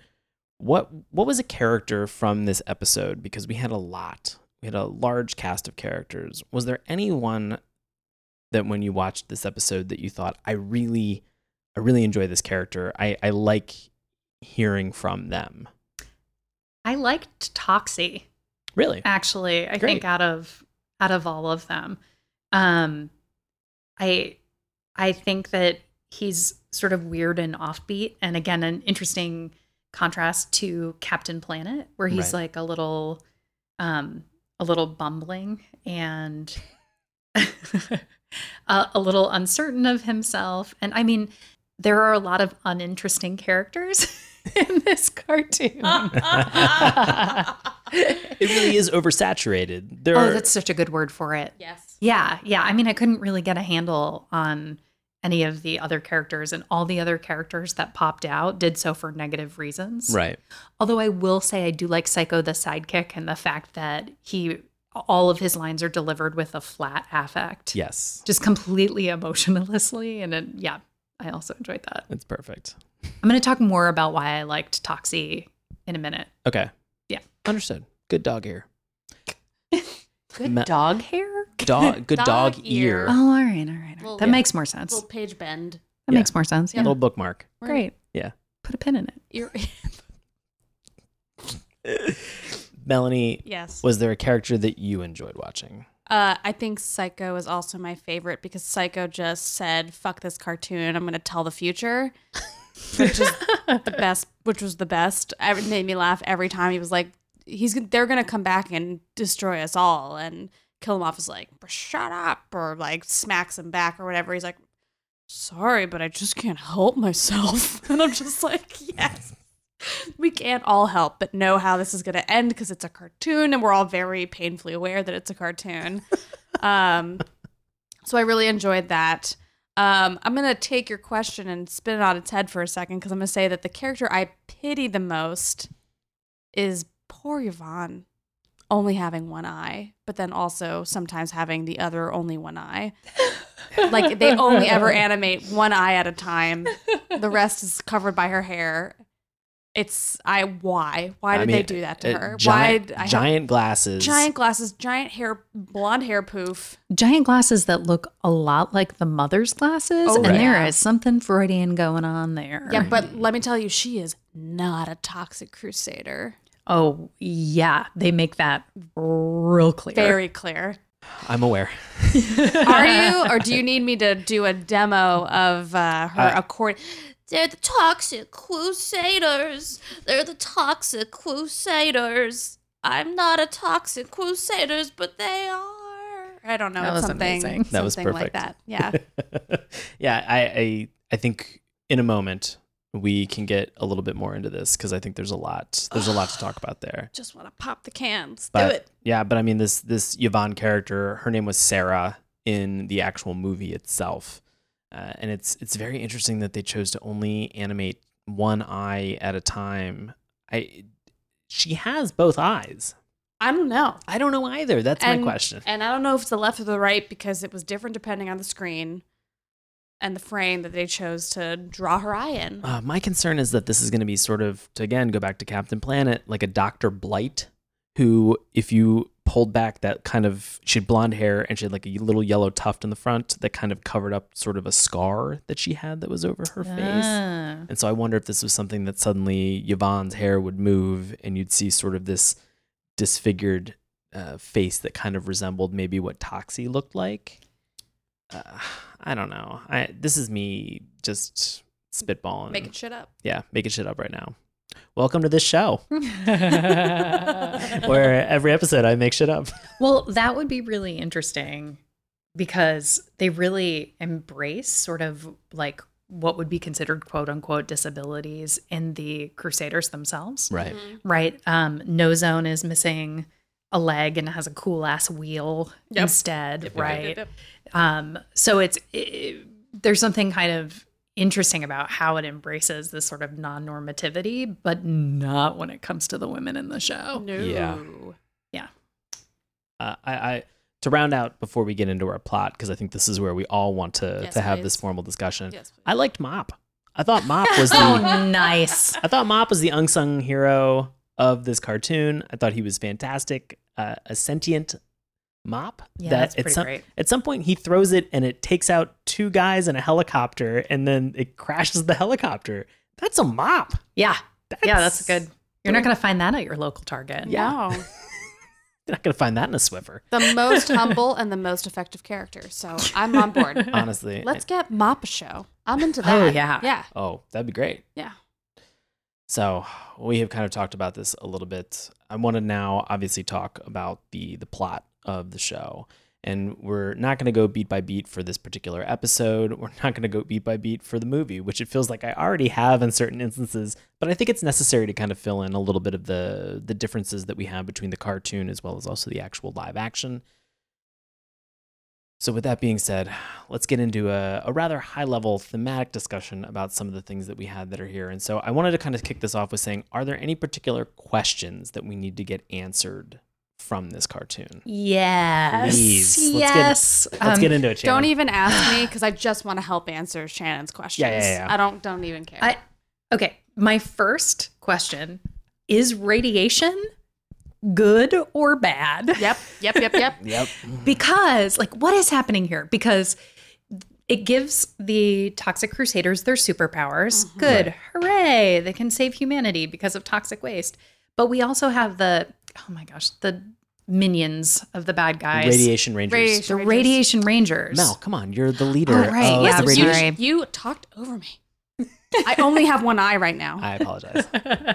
what what was a character from this episode because we had a lot. We had a large cast of characters. Was there anyone that when you watched this episode that you thought I really I really enjoy this character. I I like hearing from them. I liked Toxie. Really? actually i Great. think out of out of all of them um i i think that he's sort of weird and offbeat and again an interesting contrast to captain planet where he's Right. like a little um a little bumbling and [LAUGHS] a, a little uncertain of himself and i mean there are a lot of uninteresting characters [LAUGHS] in this cartoon [LAUGHS] it really is oversaturated. There oh are that's such a good word for it Yes. Yeah, yeah. I mean, I couldn't really get a handle on any of the other characters, and all the other characters that popped out did so for negative reasons. right. Although I will say I do like Psycho the sidekick and the fact that he all of his lines are delivered with a flat affect. Yes. Just completely emotionlessly. And it, yeah, I also enjoyed that. It's perfect. I'm going to talk more about why I liked Toxie in a minute. Okay. Yeah. Understood. Good dog hair. [LAUGHS] Good Ma- dog hair? Dog. [LAUGHS] Good dog, Dog ear. ear. Oh, all right, all right. all right. Well, that yeah. makes more sense. Little page bend. That Yeah. makes more sense. Yeah. Little bookmark. Great. Yeah. Put a pin in it. You're, [LAUGHS] [LAUGHS] Melanie, yes. was there a character that you enjoyed watching? Uh, I think Psycho is also my favorite because Psycho just said, "Fuck this cartoon, I'm going to tell the future," which is the best. Which was the best. It made me laugh every time. He was like, "He's they're going to come back and destroy us all," and Killemoff is like, "Shut up," or like smacks him back or whatever. He's like, "Sorry, but I just can't help myself," [LAUGHS] and I'm just like, "Yes." We can't all help but know how this is going to end because it's a cartoon and we're all very painfully aware that it's a cartoon. [LAUGHS] um, so I really enjoyed that. Um, I'm going to take your question and spin it on its head for a second because I'm going to say that the character I pity the most is poor Yvonne only having one eye, but then also sometimes having the other only one eye. [LAUGHS] like they only ever animate one eye at a time. The rest is covered by her hair. It's I why why I did mean, they do that to uh, her? Giant, why I have giant glasses. giant glasses, giant hair, blonde hair poof. giant glasses that look a lot like the mother's glasses, Oh, and Right. there is something Freudian going on there. Yeah, but let me tell you, she is not a toxic crusader. Oh yeah, they make that real clear. Very clear. I'm aware. [LAUGHS] Are you, or do you need me to do a demo of uh, her Uh, accord? They're the toxic crusaders. They're the toxic crusaders. I'm not a toxic crusaders, but they are. I don't know. That was something, amazing. That was something like perfect. that. Yeah. [LAUGHS] yeah, I, I I think in a moment we can get a little bit more into this because I think there's a lot there's a lot to talk about there. [SIGHS] Just want to pop the cans. But do it. yeah, but I mean this this Yvonne character, her name was Sarah in the actual movie itself, uh, and it's it's very interesting that they chose to only animate one eye at a time. I she has both eyes. I don't know. I don't know either. That's And- my question. And I don't know if it's the left or the right because it was different depending on the screen and the frame that they chose to draw her eye in. Uh, my concern is that this is going to be sort of, to again go back to Captain Planet, like a Dr. Blight, who, if you pulled back that kind of, she had blonde hair and she had like a little yellow tuft in the front that kind of covered up sort of a scar that she had that was over her face. Ah. And so I wonder if this was something that suddenly Yvonne's hair would move and you'd see sort of this disfigured uh, face that kind of resembled maybe what Toxie looked like. Uh, [SIGHS] I don't know. I this is me just spitballing. Making shit up. yeah, making shit up right now. welcome to this show, [LAUGHS] where every episode I make shit up. [LAUGHS] Well, that would be really interesting because they really embrace sort of like what would be considered quote unquote disabilities in the Crusaders themselves. Right. Right. Um, No-Zone is missing a leg and has a cool ass wheel Yep. instead. right. Um, so it's it, there's something kind of interesting about how it embraces this sort of non-normativity, but not when it comes to the women in the show. No. Yeah. Yeah. Uh, I, I to round out before we get into our plot because I think this is where we all want to Yes, to have this formal discussion. Yes. I liked Mop. I thought Mop [LAUGHS] was Oh, nice. I thought Mop was the unsung hero of this cartoon. I thought he was fantastic. Uh, a sentient mop Yeah, that that's at pretty some great. at some point he throws it and it takes out two guys in a helicopter and then it crashes the helicopter. That's a mop. Yeah. yeah, that's That's- good. You're not going to find that at your local Target. No. [LAUGHS] You're not gonna find that in a Swiffer. the most [LAUGHS] humble and the most effective character. So I'm on board. [LAUGHS] Honestly, Let's get Mop a show. I'm into that. Oh, yeah. Yeah. Oh, that'd be great. Yeah. So we have kind of talked about this a little bit. I want to now obviously talk about the the plot of the show. And we're not going to go beat by beat for this particular episode. We're not going to go beat by beat for the movie, which it feels like I already have in certain instances. But I think it's necessary to kind of fill in a little bit of the the differences that we have between the cartoon as well as also the actual live action. So, with that being said, let's get into a, a rather high level thematic discussion about some of the things that we had that are here. And so, I wanted to kind of kick this off with saying, are there any particular questions that we need to get answered from this cartoon? Yes. Please, let's get- yes. Let's Um, get into it, Shannon. Don't even ask me [SIGHS] because I just want to help answer Shannon's questions. Yeah, yeah, yeah. I don't don't even care. I okay. My first question is radiation good or bad? yep, yep, yep, yep. [LAUGHS] Yep. Because like what is happening here? Because it gives the toxic crusaders their superpowers. Mm-hmm. Good. Right. Hooray. They can save humanity because of toxic waste. But we also have the oh my gosh, the minions of the bad guys. Radiation Rangers. Radiation- the radiation rangers. Mel, come on. You're the leader Oh, right, of yeah, the sorry. radiation. You talked over me. [LAUGHS] I only have one eye right now. I apologize. [LAUGHS]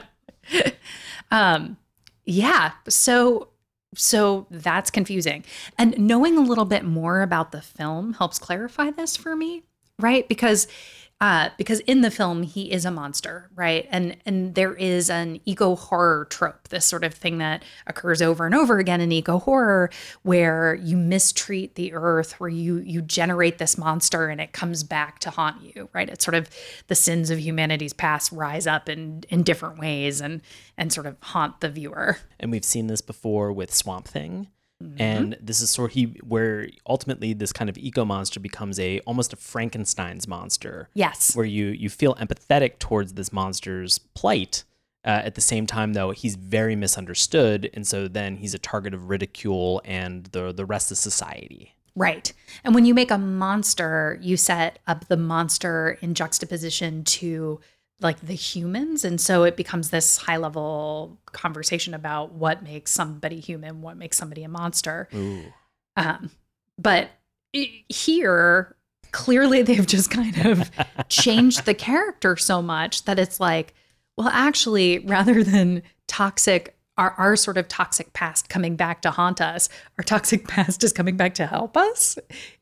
um yeah. So so that's confusing. And knowing a little bit more about the film helps clarify this for me right? Because uh because in the film he is a monster right? And and there is an eco horror trope this sort of thing that occurs over and over again in eco horror where you mistreat the earth where you you generate this monster and it comes back to haunt you right? It's sort of the sins of humanity's past rise up in in different ways and and sort of haunt the viewer. And we've seen this before with Swamp Thing. Mm-hmm. And this is sort of he where ultimately this kind of eco monster becomes a almost a Frankenstein's monster. yes where you you feel empathetic towards this monster's plight. Uh, at the same time, though, he's very misunderstood, and so then he's a target of ridicule and the the rest of society. Right. And when you make a monster, you set up the monster in juxtaposition to like the humans. And so it becomes this high level conversation about what makes somebody human, what makes somebody a monster. Um, but here, clearly [LAUGHS] they've just kind of [LAUGHS] changed the character so much that it's like, well, actually, rather than toxic, our, our sort of toxic past coming back to haunt us, our toxic [LAUGHS] past is coming back to help us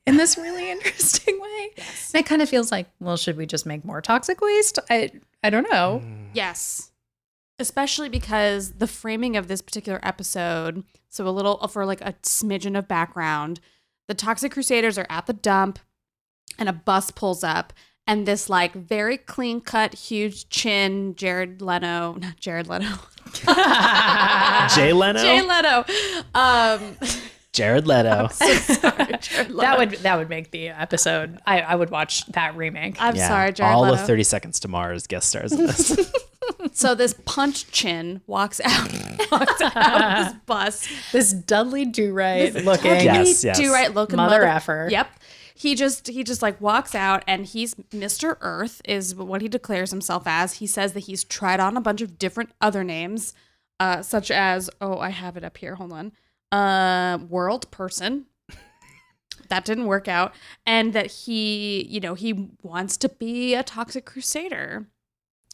in this really [LAUGHS] interesting way. And it kind of feels like, well, should we just make more toxic waste? I I don't know. Mm. Yes. Especially because the framing of this particular episode, so a little uh, for like a smidgen of background, the Toxic Crusaders are at the dump and a bus pulls up and this like very clean cut, huge chin Jared Leno, not Jared Leno. [LAUGHS] Jay Leno, Jay Leno. Um Jared Leto. sorry, Jared [LAUGHS] Leto. That would that would make the episode. I, I would watch that remake. I'm Yeah, sorry, Jared Leto. all Leto. of Thirty Seconds to Mars guest stars in this. [LAUGHS] so this punch chin walks out, walks out of this bus. This Dudley Do Right looking. Totally Yes, yes. do right looking Mother mother, effer. Yep. He just he just like walks out and he's Mr. Earth is what he declares himself as. He says that he's tried on a bunch of different other names, uh, such as oh I have it up here. Hold on. Uh, world person. [LAUGHS] That didn't work out, and that he, you know, he wants to be a toxic crusader.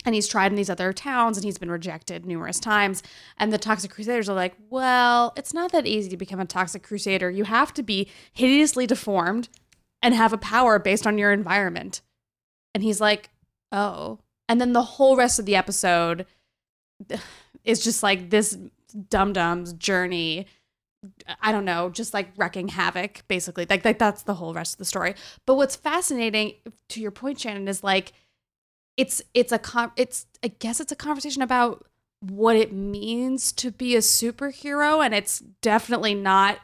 and he's tried in these other towns and he's been rejected numerous times and the toxic crusaders are like well it's not that easy to become a toxic crusader you have to be hideously deformed and have a power based on your environment and he's like oh and then the whole rest of the episode is just like this dum dum's journey I don't know, just like wrecking havoc, basically. Like, like that's the whole rest of the story. But what's fascinating, to your point, Shannon, is like it's it's a con- it's I guess it's a conversation about what it means to be a superhero, and it's definitely not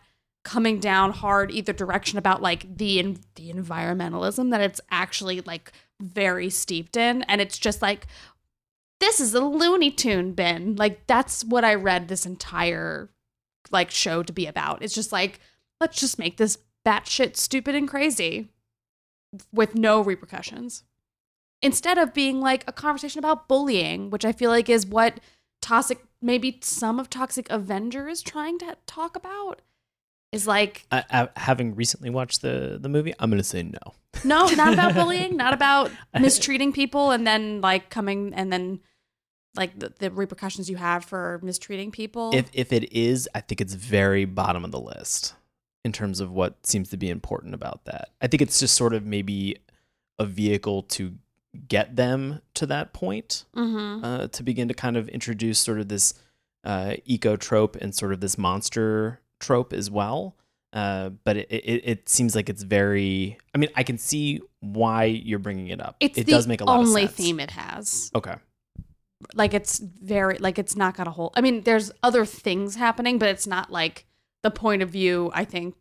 coming down hard either direction about like the the environmentalism that it's actually like very steeped in, and it's just like this is a Looney Tune bin. Like that's what I read this entire like show to be about. It's just like let's just make this batshit stupid and crazy with no repercussions instead of being like a conversation about bullying, which I feel like is what toxic maybe some of Toxic Avenger is trying to talk about. Is like I, I, having recently watched the the movie, I'm gonna say no. no, not about [LAUGHS] bullying, not about mistreating people and then like coming and then like the, the repercussions you have for mistreating people. If if it is, I think it's very bottom of the list in terms of what seems to be important about that. I think it's just sort of maybe a vehicle to get them to that point mm-hmm. uh, to begin to kind of introduce sort of this uh, eco trope and sort of this monster trope as well. Uh, but it, it, it seems like it's very. I mean, I can see why you're bringing it up. It's it does make a lot of sense. Only theme it has. Okay. Like it's very like it's not got a whole. I mean, there's other things happening, but it's not like the point of view. I think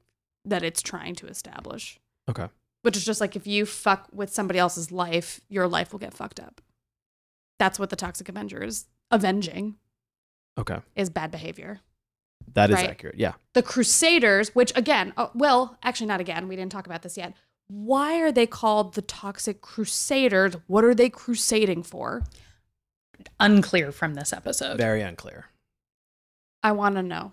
that it's trying to establish. Okay. Which is just like if you fuck with somebody else's life, your life will get fucked up. That's what the Toxic Avenger is avenging Okay. is bad behavior. That is Right. accurate. Yeah. The Crusaders, which again, oh, well, actually not again. We didn't talk about this yet. Why are they called the Toxic Crusaders? What are they crusading for? Unclear from this episode. Very unclear. I want to know.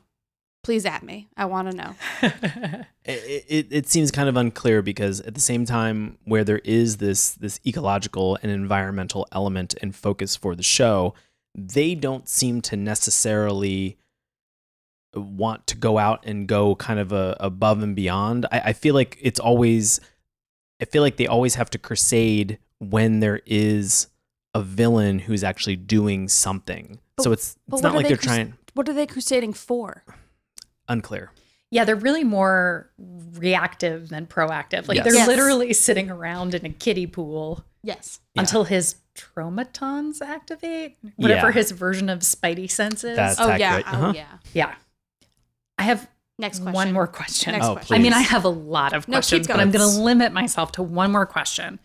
Please at me. I want to know. [LAUGHS] It, it, it seems kind of unclear because at the same time where there is this this ecological and environmental element and focus for the show they don't seem to necessarily want to go out and go kind of a, above and beyond I, I feel like it's always i feel like they always have to crusade when there is a villain who's actually doing something But- so it's it's not like they they're crus- trying What are they crusading for? unclear yeah, they're really more reactive than proactive. Like Yes. they're Yes. literally sitting around in a kiddie pool Yes. Yeah. until his tromatons activate, whatever Yeah. his version of spidey sense is. That's- Oh yeah. accurate. Oh Uh-huh. yeah. yeah. I have Next question. one more question. Next Oh, question. I mean. I have a lot of No, keep questions, but. I'm going to limit myself to one more question.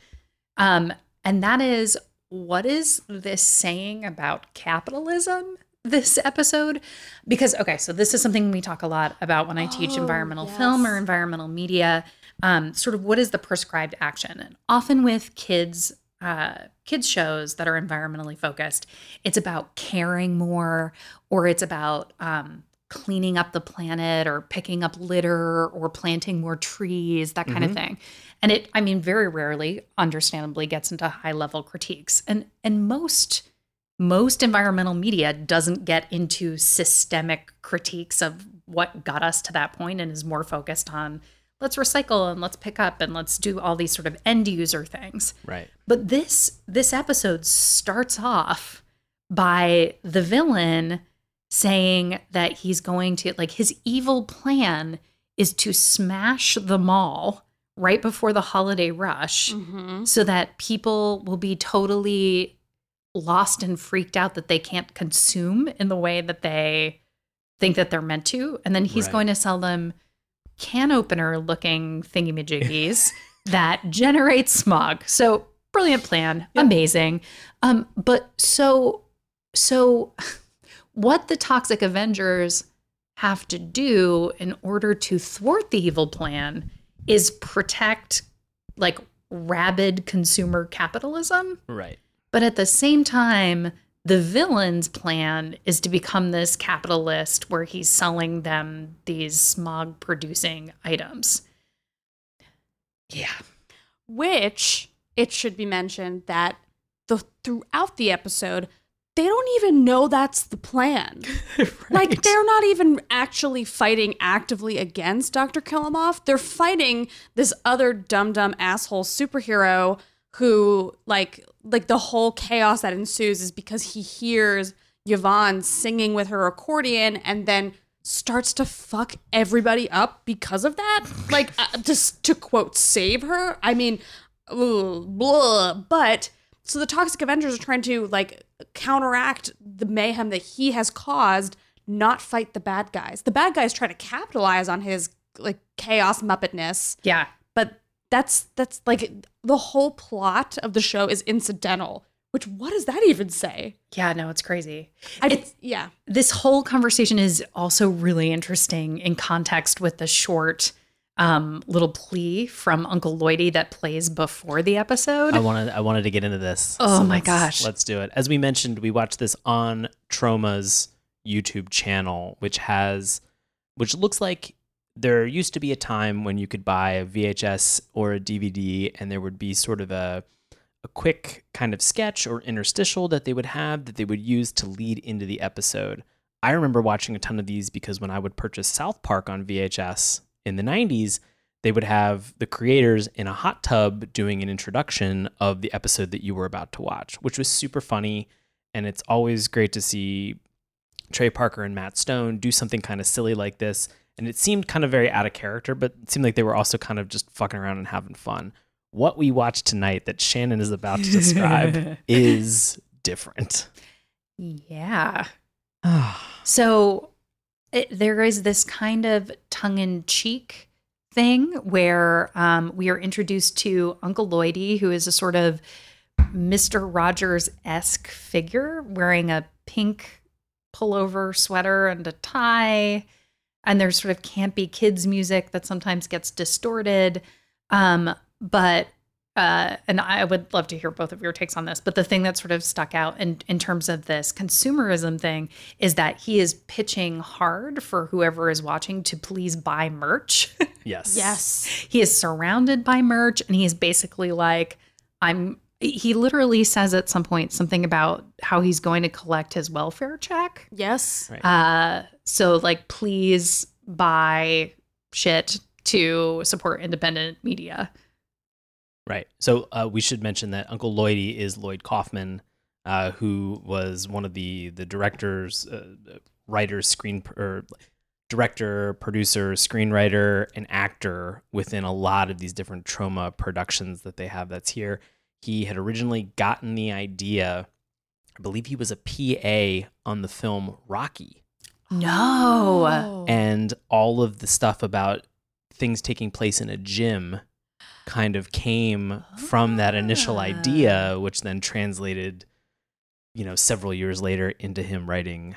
Um, and that is what is this saying about capitalism this episode? Because, okay, so this is something we talk a lot about when I teach Oh, environmental film or environmental media. Um, sort of what is the prescribed action? And often with kids, uh, kids shows that are environmentally focused, it's about caring more, or it's about um, cleaning up the planet, or picking up litter, or planting more trees, that kind of mm-hmm. thing. And it, I mean, very rarely, understandably, gets into high level critiques. And and most most environmental media doesn't get into systemic critiques of what got us to that point and is more focused on let's recycle and let's pick up and let's do all these sort of end user things. right But this this episode starts off by the villain saying that he's going to like his evil plan is to smash the mall right before the holiday rush Mm-hmm. so that people will be totally lost and freaked out that they can't consume in the way that they think that they're meant to. And then he's Right. going to sell them can opener looking thingamajiggies [LAUGHS] that generate smog. So brilliant plan. Amazing. Um but so so [LAUGHS] what the toxic avengers have to do in order to thwart the evil plan is protect like rabid consumer capitalism. Right. But at the same time the villain's plan is to become this capitalist where he's selling them these smog producing items. Yeah. Which it should be mentioned that the throughout the episode, they don't even know that's the plan. [LAUGHS] Like they're not even actually fighting actively against Dr. Killemoff. They're fighting this other dumb dumb asshole superhero who like like the whole chaos that ensues is because he hears Yvonne singing with her accordion and then starts to fuck everybody up because of that. Like uh, just to quote save her. I mean, ugh, blah, but so the toxic avengers are trying to like counteract the mayhem that he has caused not fight the bad guys the bad guys try to capitalize on his like chaos muppetness Yeah. but that's that's like the whole plot of the show is incidental which what does that even say Yeah, no, it's crazy. I, It's- yeah This whole conversation is also really interesting in context with the short um, little plea from Uncle Lloydie that plays before the episode. I wanted I wanted to get into this. Oh my let's- gosh. Let's do it. As we mentioned, we watched this on Troma's YouTube channel, which has which looks like there used to be a time when you could buy a VHS or a DVD and there would be sort of a a quick kind of sketch or interstitial that they would have that they would use to lead into the episode. I remember watching a ton of these because when I would purchase South Park on VHS in the 90s, they would have the creators in a hot tub doing an introduction of the episode that you were about to watch, which was super funny. And it's always great to see Trey Parker and Matt Stone do something kind of silly like this. And it seemed kind of very out of character, but it seemed like they were also kind of just fucking around and having fun. What we watched tonight that Shannon is about to describe [LAUGHS] is different. yeah. [SIGHS] So it, there is this kind of tongue in cheek thing where um, we are introduced to Uncle Lloydie, who is a sort of Mr. Rogers esque figure wearing a pink pullover sweater and a tie. And there's sort of campy kids' music that sometimes gets distorted. Um, but uh, and I would love to hear both of your takes on this. But the thing that sort of stuck out in, in terms of this consumerism thing is that he is pitching hard for whoever is watching to please buy merch. [LAUGHS] Yes. yes he is surrounded by merch and he is basically like, I'm. He literally says at some point something about how he's going to collect his welfare check. yes Right. Uh, so like, please buy shit to support independent media. Right. So uh, we should mention that Uncle Lloydie is Lloyd Kaufman, uh, who was one of the the directors, uh, writers, screen or director, producer, screenwriter, and actor within a lot of these different Troma productions that they have. That's here. He had originally gotten the idea. I believe he was a PA on the film Rocky No. Oh. and all of the stuff about things taking place in a gym kind of came from that initial Ah. idea which then translated you know several years later into him writing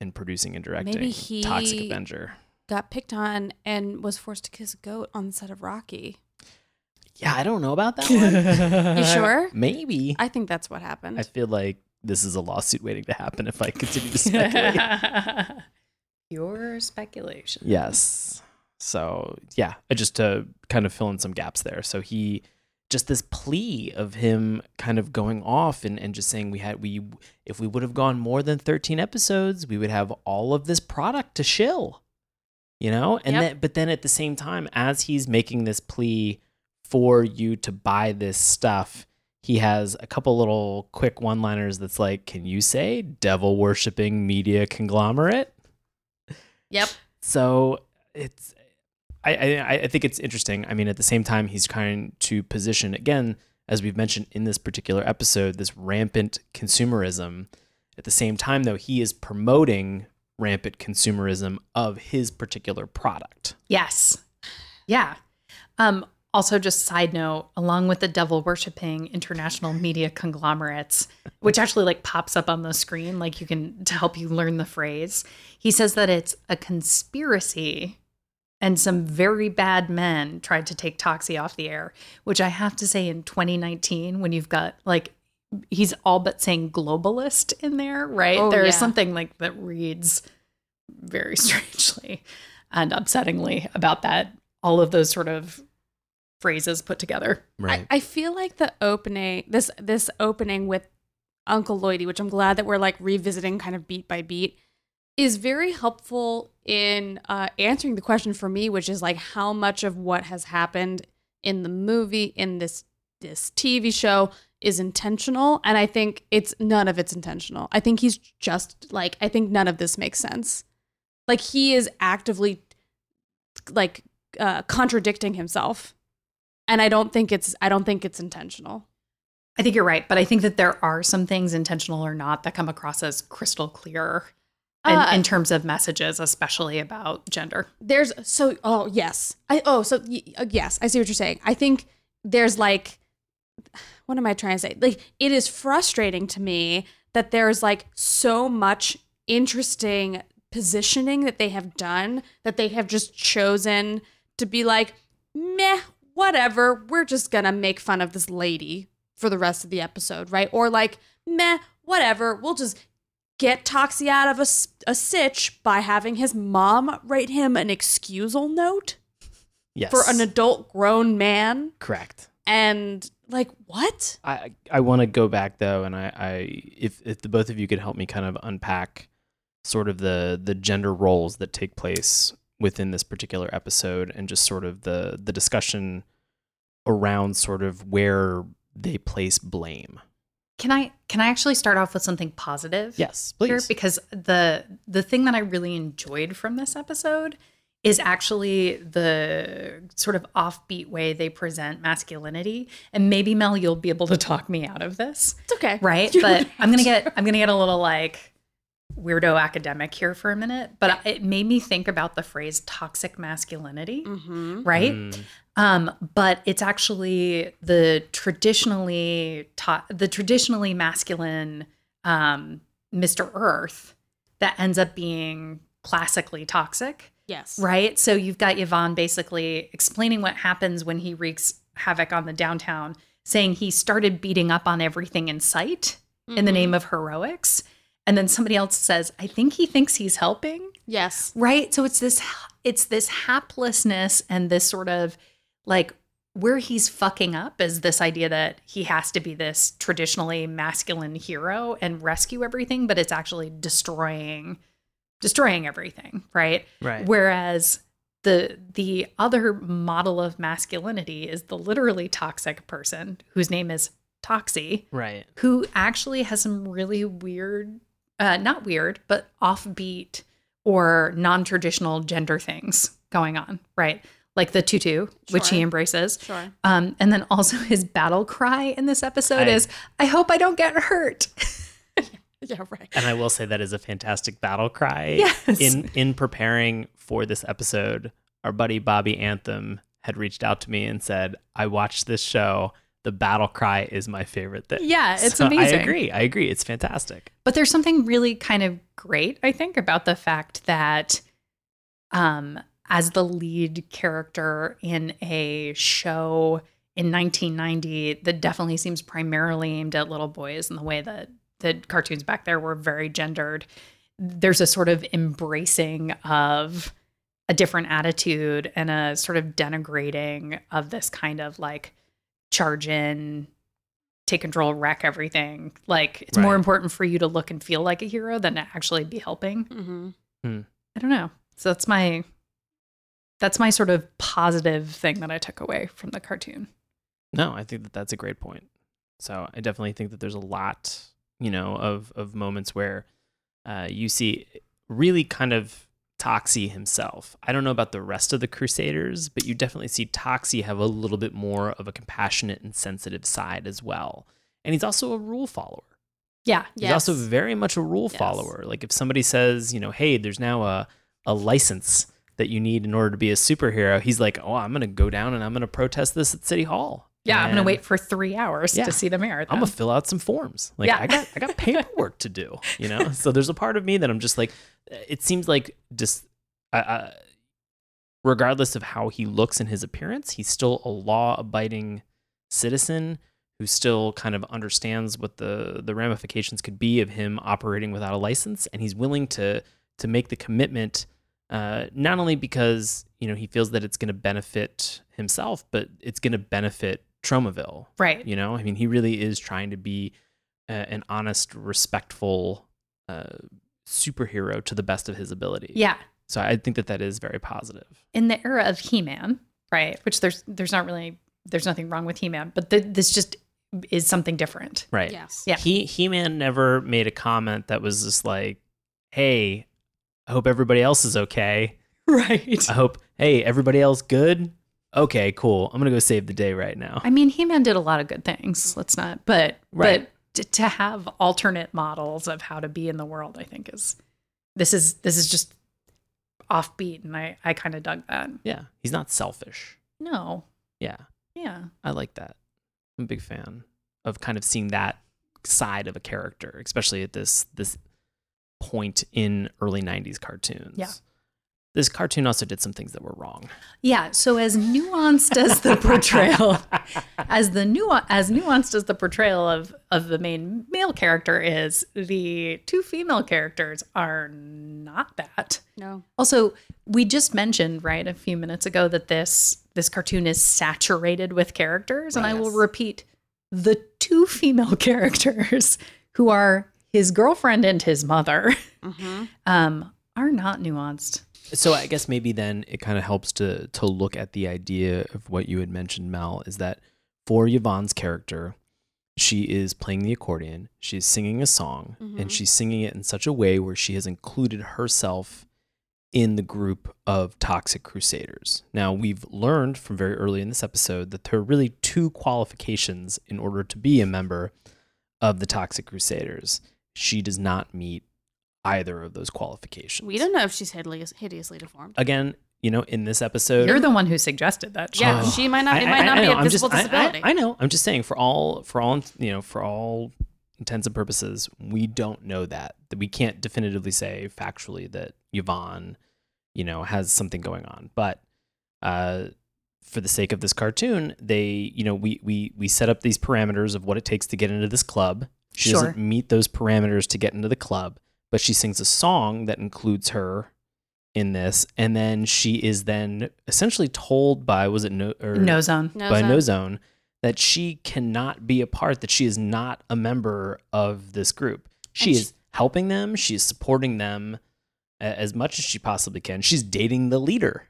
and producing and directing Maybe he- Toxic Avenger. got picked on and was forced to kiss a goat on the set of Rocky. Yeah, I don't know about that one. [LAUGHS] You sure? Maybe. I think that's what happened. I feel like this is a lawsuit waiting to happen if I continue to speculate. [LAUGHS] Your speculation. Yes. So yeah, uh, just to kind of fill in some gaps there. So he just this plea of him kind of going off and, and just saying we had we if we would have gone more than 13 episodes, we would have all of this product to shill. You know? And Yep. then but then at the same time, as he's making this plea for you to buy this stuff, he has a couple little quick one-liners that's like, Can you say devil worshipping media conglomerate? yep. So it's I, I I think it's interesting. I mean, at the same time, he's trying to position again, as we've mentioned in this particular episode, this rampant consumerism. At the same time, though, he is promoting rampant consumerism of his particular product. Yes. Yeah. Um, also, just side note, along with the devil worshipping international media conglomerates, [LAUGHS] which actually like pops up on the screen, like you can to help you learn the phrase. He says that it's a conspiracy and some very bad men tried to take Toxie off the air, which I have to say in 2019, when you've got like he's all but saying globalist in there, right? Oh, there is yeah. something like that reads very [LAUGHS] strangely and upsettingly about that all of those sort of phrases put together. Right. I, I feel like the opening this this opening with Uncle Lloydie, which I'm glad that we're like revisiting kind of beat by beat, is very helpful in uh, answering the question for me, which is like how much of what has happened in the movie in this this TV show is intentional, and I think it's none of it's intentional. I think he's just like I think none of this makes sense. Like he is actively like uh, contradicting himself and i don't think it's i don't think it's intentional I think you're right, but I think that there are some things, intentional or not, that come across as crystal clear Uh, in terms of messages, especially about gender. there's so oh yes. I oh so uh, yes i see what you're saying. I think there's like what am i trying to say? Like it is frustrating to me that there's like so much interesting positioning that they have done that they have just chosen to be like meh whatever. We're just gonna make fun of this lady for the rest of the episode right? Or like meh whatever. We'll just get Toxie out of a, a sitch by having his mom write him an excusal note yes. for an adult grown man. correct. And like, what? I I want to go back though, and I, I if if the both of you could help me kind of unpack sort of the the gender roles that take place within this particular episode, and just sort of the the discussion around sort of where they place blame. Can I can I actually start off with something positive? Yes, here? please. because the the thing that I really enjoyed from this episode is actually the sort of offbeat way they present masculinity. And maybe Mel, you'll be able to talk me out of this. It's okay. right You but i'm gonna get i'm gonna get a little like weirdo academic here for a minute but it made me think about the phrase toxic masculinity Mm-hmm. right Mm, um but it's actually the traditionally to- the traditionally masculine um mr earth that ends up being classically toxic Yes. right? So you've got Yvonne basically explaining what happens when he wreaks havoc on the downtown, saying he started beating up on everything in sight in the Mhm. name of heroics. And then somebody else says, I think he thinks he's helping. Yes. Right. So it's this it's this haplessness and this sort of like where he's fucking up is this idea that he has to be this traditionally masculine hero and rescue everything, but it's actually destroying destroying everything, right? Right. Whereas the the other model of masculinity is the literally toxic person whose name is Toxie, Right. who actually has some really weird, uh, not weird, but offbeat or non-traditional gender things going on, right? Like the tutu, which he embraces. Sure. Um, and then also his battle cry in this episode I- is, "I hope I don't get hurt." [LAUGHS] Yeah. Right. And I will say that is a fantastic battle cry. Yes. In in preparing for this episode, our buddy Bobby Anthem had reached out to me and said, "I watched this show. The battle cry is my favorite thing." Yeah, it's So amazing. I agree. I agree. It's fantastic. But there's something really kind of great, I think, about the fact that um as the lead character in a show in 1990 that definitely seems primarily aimed at little boys in the way that the cartoons back there were very gendered. There's a sort of embracing of a different attitude and a sort of denigrating of this kind of like charge in, take control, wreck everything. Like it's more important for you to look and feel like a hero than to actually be helping. Mm-hmm. I don't know. So that's my that's my sort of positive thing that I took away from the cartoon. No, I think that that's a great point. So I definitely think that there's a lot, you know, of of moments where uh, you see really kind of Toxie himself. I don't know about the rest of the Crusaders, but you definitely see Toxie have a little bit more of a compassionate and sensitive side as well. And he's also a rule follower. Yeah. He's also very much a rule Yes. follower. Like if somebody says, you know, hey, there's now a, a license that you need in order to be a superhero, he's like, oh, I'm going to go down and I'm going to protest this at City Hall. Yeah, I'm gonna wait for three hours Yeah. to see the marathon. I'm gonna fill out some forms. Like Yeah. I got I got [LAUGHS] paperwork to do. You know. So there's a part of me that I'm just like, it seems like just, uh, uh, regardless of how he looks in his appearance, he's still a law-abiding citizen who still kind of understands what the the ramifications could be of him operating without a license, and he's willing to to make the commitment Uh, not only because you know he feels that it's going to benefit himself, but it's going to benefit Tromaville. Right. You know, I mean, he really is trying to be a, an honest, respectful uh, superhero to the best of his ability. Yeah. So I think that that is very positive. In the era of He-Man, right? Which there's there's not really there's nothing wrong with He-Man, but th- this just is something different. Right. Yes. Yeah. He He Man never made a comment that was just like, "Hey, I hope everybody else is okay. [LAUGHS] Right. I hope, hey, everybody else good? Okay, cool. I'm gonna go save the day right now." I mean, He-Man did a lot of good things. Let's not, but Right. but to have alternate models of how to be in the world, I think is this is this is just offbeat, and I I kind of dug that. yeah, he's not selfish. No, Yeah, yeah, I like that. I'm a big fan of kind of seeing that side of a character, especially at this this point in early '90s cartoons. Yeah. This cartoon also did some things that were wrong. yeah. So as nuanced as the [LAUGHS] portrayal, as the nu as nuanced as the portrayal of of the main male character is, the two female characters are not that. No. Also, we just mentioned right a few minutes ago that this this cartoon is saturated with characters, and I will repeat: the two female [LAUGHS] characters who are his girlfriend and his mother Mm-hmm. [LAUGHS] um, are not nuanced. So I guess maybe then it kind of helps to to look at the idea of what you had mentioned, Mel, is that for Yvonne's character, she is playing the accordion, she's singing a song, and Mhm. she's singing it in such a way where she has included herself in the group of toxic crusaders. Now we've learned from very early in this episode that there are really two qualifications in order to be a member of the toxic crusaders. She does not meet either of those qualifications We don't know if she's hideous, hideously deformed. again, you know, in this episode. You're the one who suggested that. Yeah, Oh. she might not. It might I- not I be know, a I'm visible just- I- disability. I, I know. I'm just saying, for all, for all, you know, for all intents and purposes, we don't know that. That we can't definitively say factually that Yvonne, you know, has something going on. But uh, for the sake of this cartoon, they, you know, we we we set up these parameters of what it takes to get into this club. She Sure. doesn't meet those parameters to get into the club, but she sings a song that includes her in this, and then she is then essentially told by was it no or No zone. no, by so- No Zone that she cannot be a part, that she is not a member of this group. She And is helping them, she is supporting them as much as she possibly can. She's dating the leader.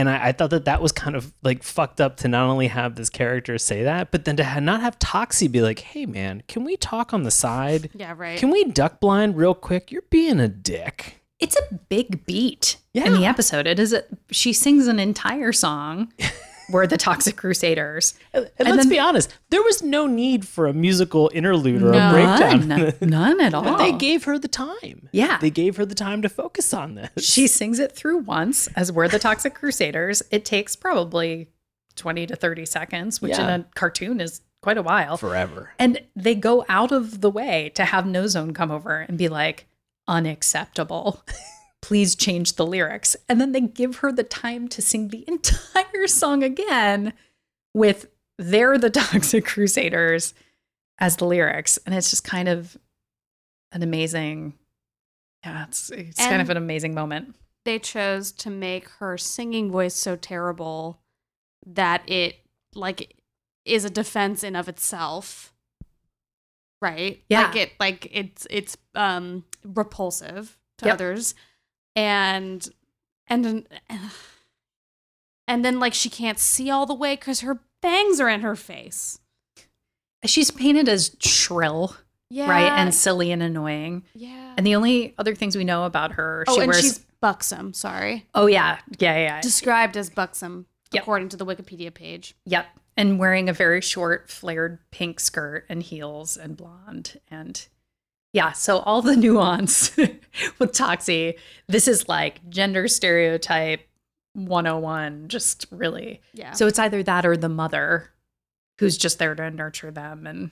And I, I thought that that was kind of like fucked up to not only have this character say that, but then to ha- not have Toxie be like, hey man, can we talk on the side? [LAUGHS] Yeah, right. Can we duck blind real quick? You're being a dick. It's a big beat in the episode. It is. A, she sings an entire song. [LAUGHS] We're the Toxic Crusaders. And, And let's then- be honest, there was no need for a musical interlude or a breakdown. None, none at [LAUGHS] all. But they gave her the time. Yeah. They gave her the time to focus on this. She sings it through once as we're the Toxic Crusaders. It takes probably 20 to 30 seconds, which Yeah. in a cartoon is quite a while. forever. And they go out of the way to have No Zone come over and be like, unacceptable. [LAUGHS] Please change the lyrics. And then they give her the time to sing the [LAUGHS] entire song again with They're the Toxic Crusaders as the lyrics. And it's just kind of an amazing, yeah, it's, it's kind of an amazing moment. they chose to make her singing voice so terrible that it like is a defense in of itself right Yeah. like it like it's it's um repulsive to Yep. others and and then and then like she can't see all the way because her bangs are in her face She's painted as shrill, yeah right? And silly and annoying. yeah And the only other things we know about her, oh she and wears. she's buxom sorry oh, yeah. Yeah, yeah, yeah. described as buxom Yep. according to the wikipedia page Yep. And wearing a very short, flared pink skirt and heels and blonde. And yeah, so all the [LAUGHS] nuance with Toxie, this is like gender stereotype 101, just really. yeah So it's either that or the mother who's just there to nurture them. And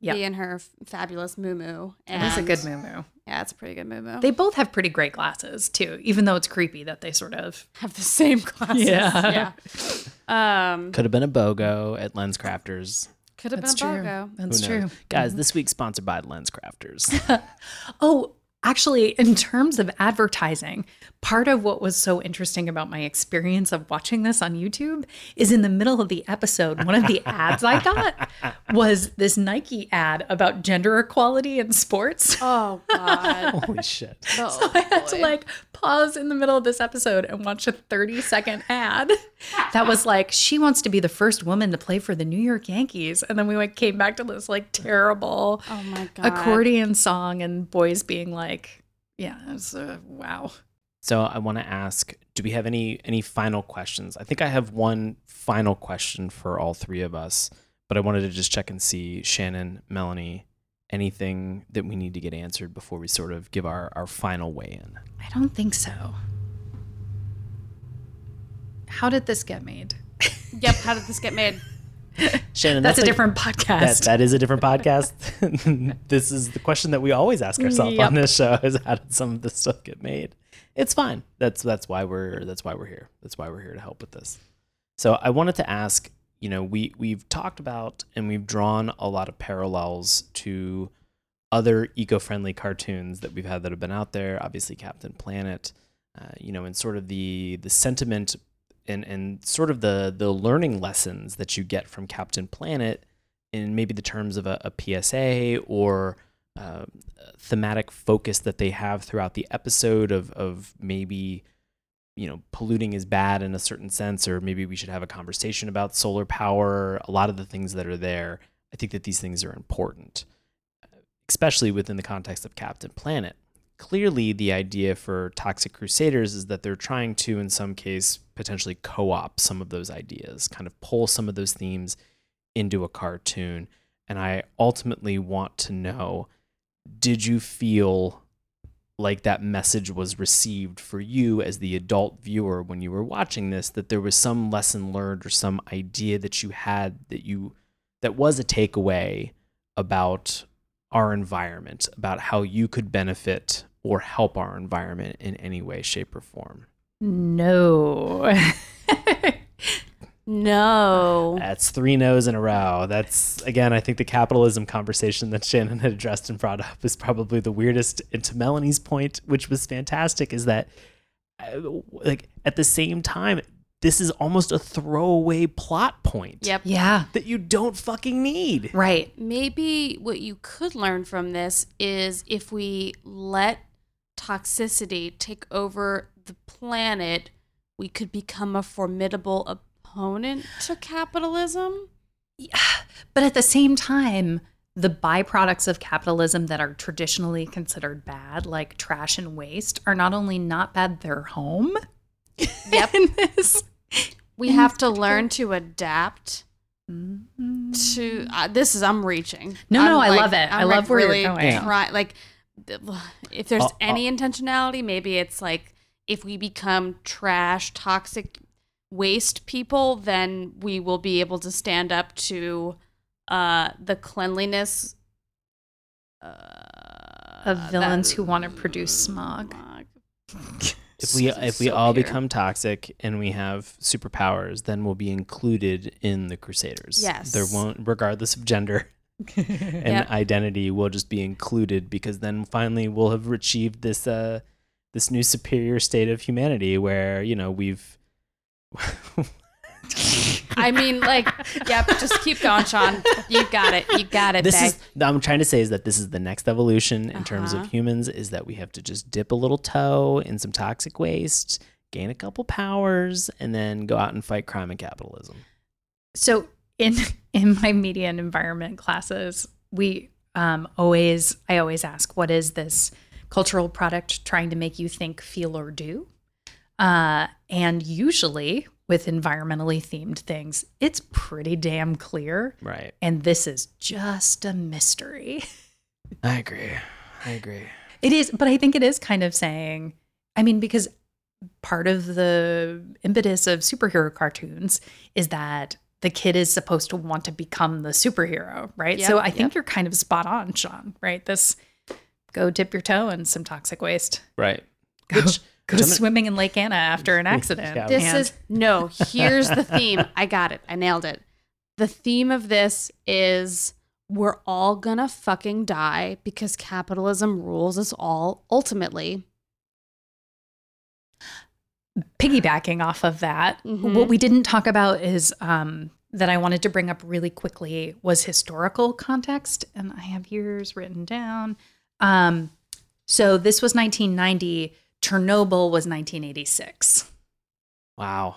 Yeah. be in her f- fabulous moo and it's a good moo Yeah, it's a pretty good moo They both have pretty great glasses too, even though it's creepy that they sort of. have the same glasses. Yeah. yeah. [LAUGHS] Um, Could have been a BOGO at LensCrafters. Could have been That's a true. BOGO. That's Who true. knows? Guys, mm-hmm. this week sponsored by LensCrafters. [LAUGHS] Oh, actually, in terms of advertising, part of what was so interesting about my experience of watching this on YouTube is in the middle of the episode, one of the [LAUGHS] ads I got was this Nike ad about gender equality in sports. Oh God. [LAUGHS] Holy shit. Oh, I had to like pause in the middle of this episode and watch a 30 second ad that was like, she wants to be the first woman to play for the New York Yankees. And then we like came back to this like terrible Oh my God. accordion song and boys being like, yeah, it's uh, wow. So I want to ask, do we have any any final questions? I think I have one final question for all three of us, but I wanted to just check and see Shannon, Melanie, anything that we need to get answered before we sort of give our our final weigh in. I don't think so. How did this get made? Yep. How did this get made? [LAUGHS] Shannon, That's, a like- different That, podcast. that is a different podcast. [LAUGHS] this is the question that we always ask ourselves Yep. on this show: is how did some of this stuff get made? It's fine. That's that's why we're that's why we're here. That's why we're here to help with this. So I wanted to ask. You know, we we've talked about and we've drawn a lot of parallels to other eco-friendly cartoons that we've had that have been out there. Obviously, Captain Planet. Uh, you know, and sort of the the sentiment and and sort of the the learning lessons that you get from Captain Planet in maybe the terms of a, a PSA or uh, thematic focus that they have throughout the episode of of maybe you know polluting is bad in a certain sense or maybe we should have a conversation about solar power a lot of the things that are there. I think that these things are important especially within the context of captain planet clearly the idea for toxic crusaders is that they're trying to in some case potentially co-op some of those ideas kind of pull some of those themes into a cartoon. And i ultimately want to know did you feel like that message was received for you as the adult viewer when you were watching this that there was some lesson learned or some idea that you had that you that was a takeaway about our environment about how you could benefit or help our environment in any way shape or form no. [LAUGHS] No. That's three no's in a row. That's again, I think the capitalism conversation that Shannon had addressed and brought up is probably the weirdest. And to Melanie's point, which was fantastic, is that uh, like at the same time, this is almost a throwaway plot point. Yep. yeah. That you don't fucking need. Right. Maybe what you could learn from this is if we let toxicity take over the planet, we could become a formidable opponent to capitalism. Yeah. But at the same time, the byproducts of capitalism that are traditionally considered bad, like trash and waste, are not only not bad, they're home. Yep. [LAUGHS] in this. We have to learn to adapt to uh, this is I'm reaching. No, no, I'm I love it. I love where you're really going. Try, like if there's Uh, uh, any intentionality, maybe it's like if we become trash, toxic waste people, then we will be able to stand up to uh, the cleanliness uh, Of villains that- who want to produce smog. [LAUGHS] [LAUGHS] If we if we So all pure. become toxic and we have superpowers, then we'll be included in the Crusaders. Yes. There won't, regardless of gender. [LAUGHS] [LAUGHS] and Yep. identity will just be included because then finally we'll have achieved this uh this new superior state of humanity where you know we've [LAUGHS] I mean, like, yep. Just keep going, Sean. You got it. You got it. this babe. is I'm trying to say is that this is the next evolution in terms Uh-huh. of humans is that we have to just dip a little toe in some toxic waste, gain a couple powers, and then go out and fight crime and capitalism. So in in my media and environment classes, we um, always I always ask, what is this cultural product trying to make you think, feel, or do? Uh, and usually with environmentally themed things, it's pretty damn clear. Right. And this is just a mystery. I agree. I agree. It is, but I think it is kind of saying, I mean, because part of the impetus of superhero cartoons is that the kid is supposed to want to become the superhero, right? Yep, so I think yep. you're kind of spot on, Sean, right? This go dip your toe in some toxic waste. Right. Go, Which- [LAUGHS] go which I'm- swimming in Lake Anna after an [LAUGHS] accident. Yeah. This and- is no. Here's the theme. [LAUGHS] I got it. I nailed it. The theme of this is we're all gonna fucking die because capitalism rules us all ultimately. Piggybacking off of that, Mhm. what we didn't talk about is um, that I wanted to bring up really quickly was historical context, and I have years written down. Um, so this was 1990. Chernobyl was 1986. Wow.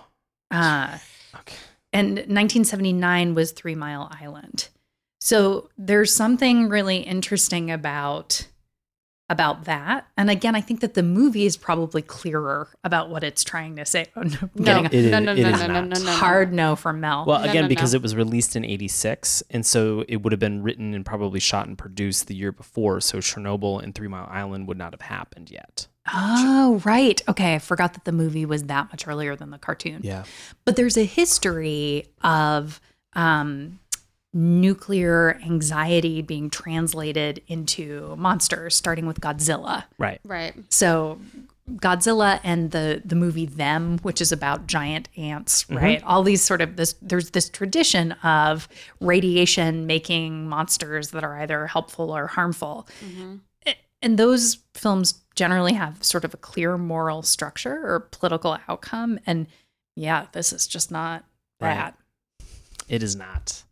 Uh, Okay. and 1979 was Three Mile Island. So there's something really interesting about about that. And again, I think that the movie is probably clearer about what it's trying to say. [LAUGHS] Oh, no, I'm No, getting a no, no, it no, is no, no, not. no, no, no. hard no from Mel. Well, No, again, no, because no. it was released in 86, and so it would have been written and probably shot and produced the year before, so Chernobyl and Three Mile Island would not have happened yet. Oh, right. Okay, I forgot that the movie was that much earlier than the cartoon. Yeah. But there's a history of um, nuclear anxiety being translated into monsters, starting with Godzilla. Right. Right. So Godzilla and the the movie Them, which is about giant ants, right? All these sort of this there's this tradition of radiation making monsters that are either helpful or harmful. A- And those films generally have sort of a clear moral structure or political outcome. And yeah, this is just not Right. that. It is not.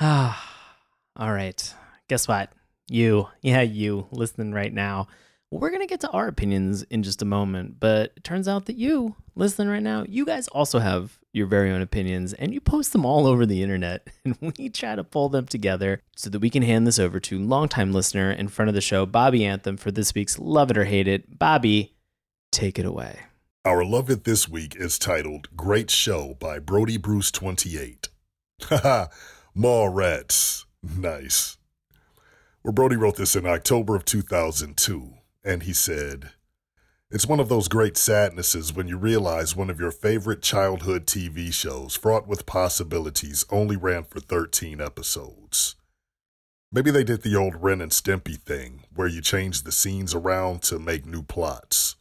Ah, [SIGHS] all right. Guess what? You, yeah, you listening right now. We're going to get to our opinions in just a moment, but it turns out that you listening right now, you guys also have your very own opinions and you post them all over the internet. [LAUGHS] And we try to pull them together so that we can hand this over to longtime listener in front of the show, Bobby Anthem, for this week's Love It or Hate It. Bobby, take it away. Our Love It this week is titled Great Show by Brody Bruce 28. [LAUGHS] Haha, Mallrats. Nice. Well, Brody wrote this in October of 2002, and he said, It's one of those great sadnesses when you realize one of your favorite childhood TV shows, fraught with possibilities, only ran for 13 episodes. Maybe they did the old Ren and Stimpy thing, where you change the scenes around to make new plots.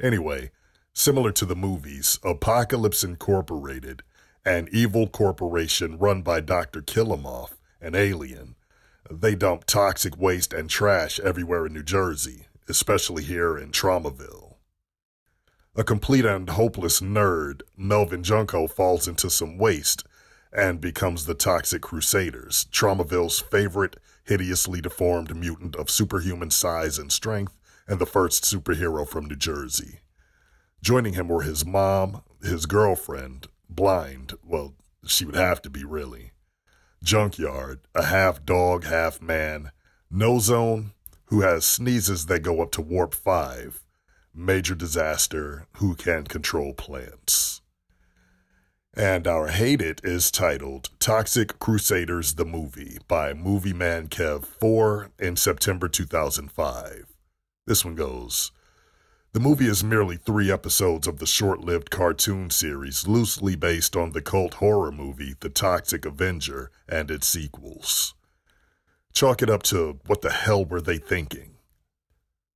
Anyway, similar to the movies, Apocalypse Incorporated, an evil corporation run by Dr. Killemoff, an alien, they dump toxic waste and trash everywhere in New Jersey, especially here in Tromaville. A complete and hopeless nerd, Melvin Junko falls into some waste and becomes the Toxic Crusaders, Tromaville's favorite hideously deformed mutant of superhuman size and strength, and the first superhero from New Jersey. Joining him were his mom, his girlfriend, blind, well, she would have to be really, Junkyard, a half dog, half man, No Zone, who has sneezes that go up to warp 5, Major Disaster, who can control plants. And our Hate It is titled Toxic Crusaders the Movie by Movie Man Kev 4 in September 2005. This one goes The movie is merely three episodes of the short lived cartoon series loosely based on the cult horror movie The Toxic Avenger and its sequels. Chalk it up to what the hell were they thinking?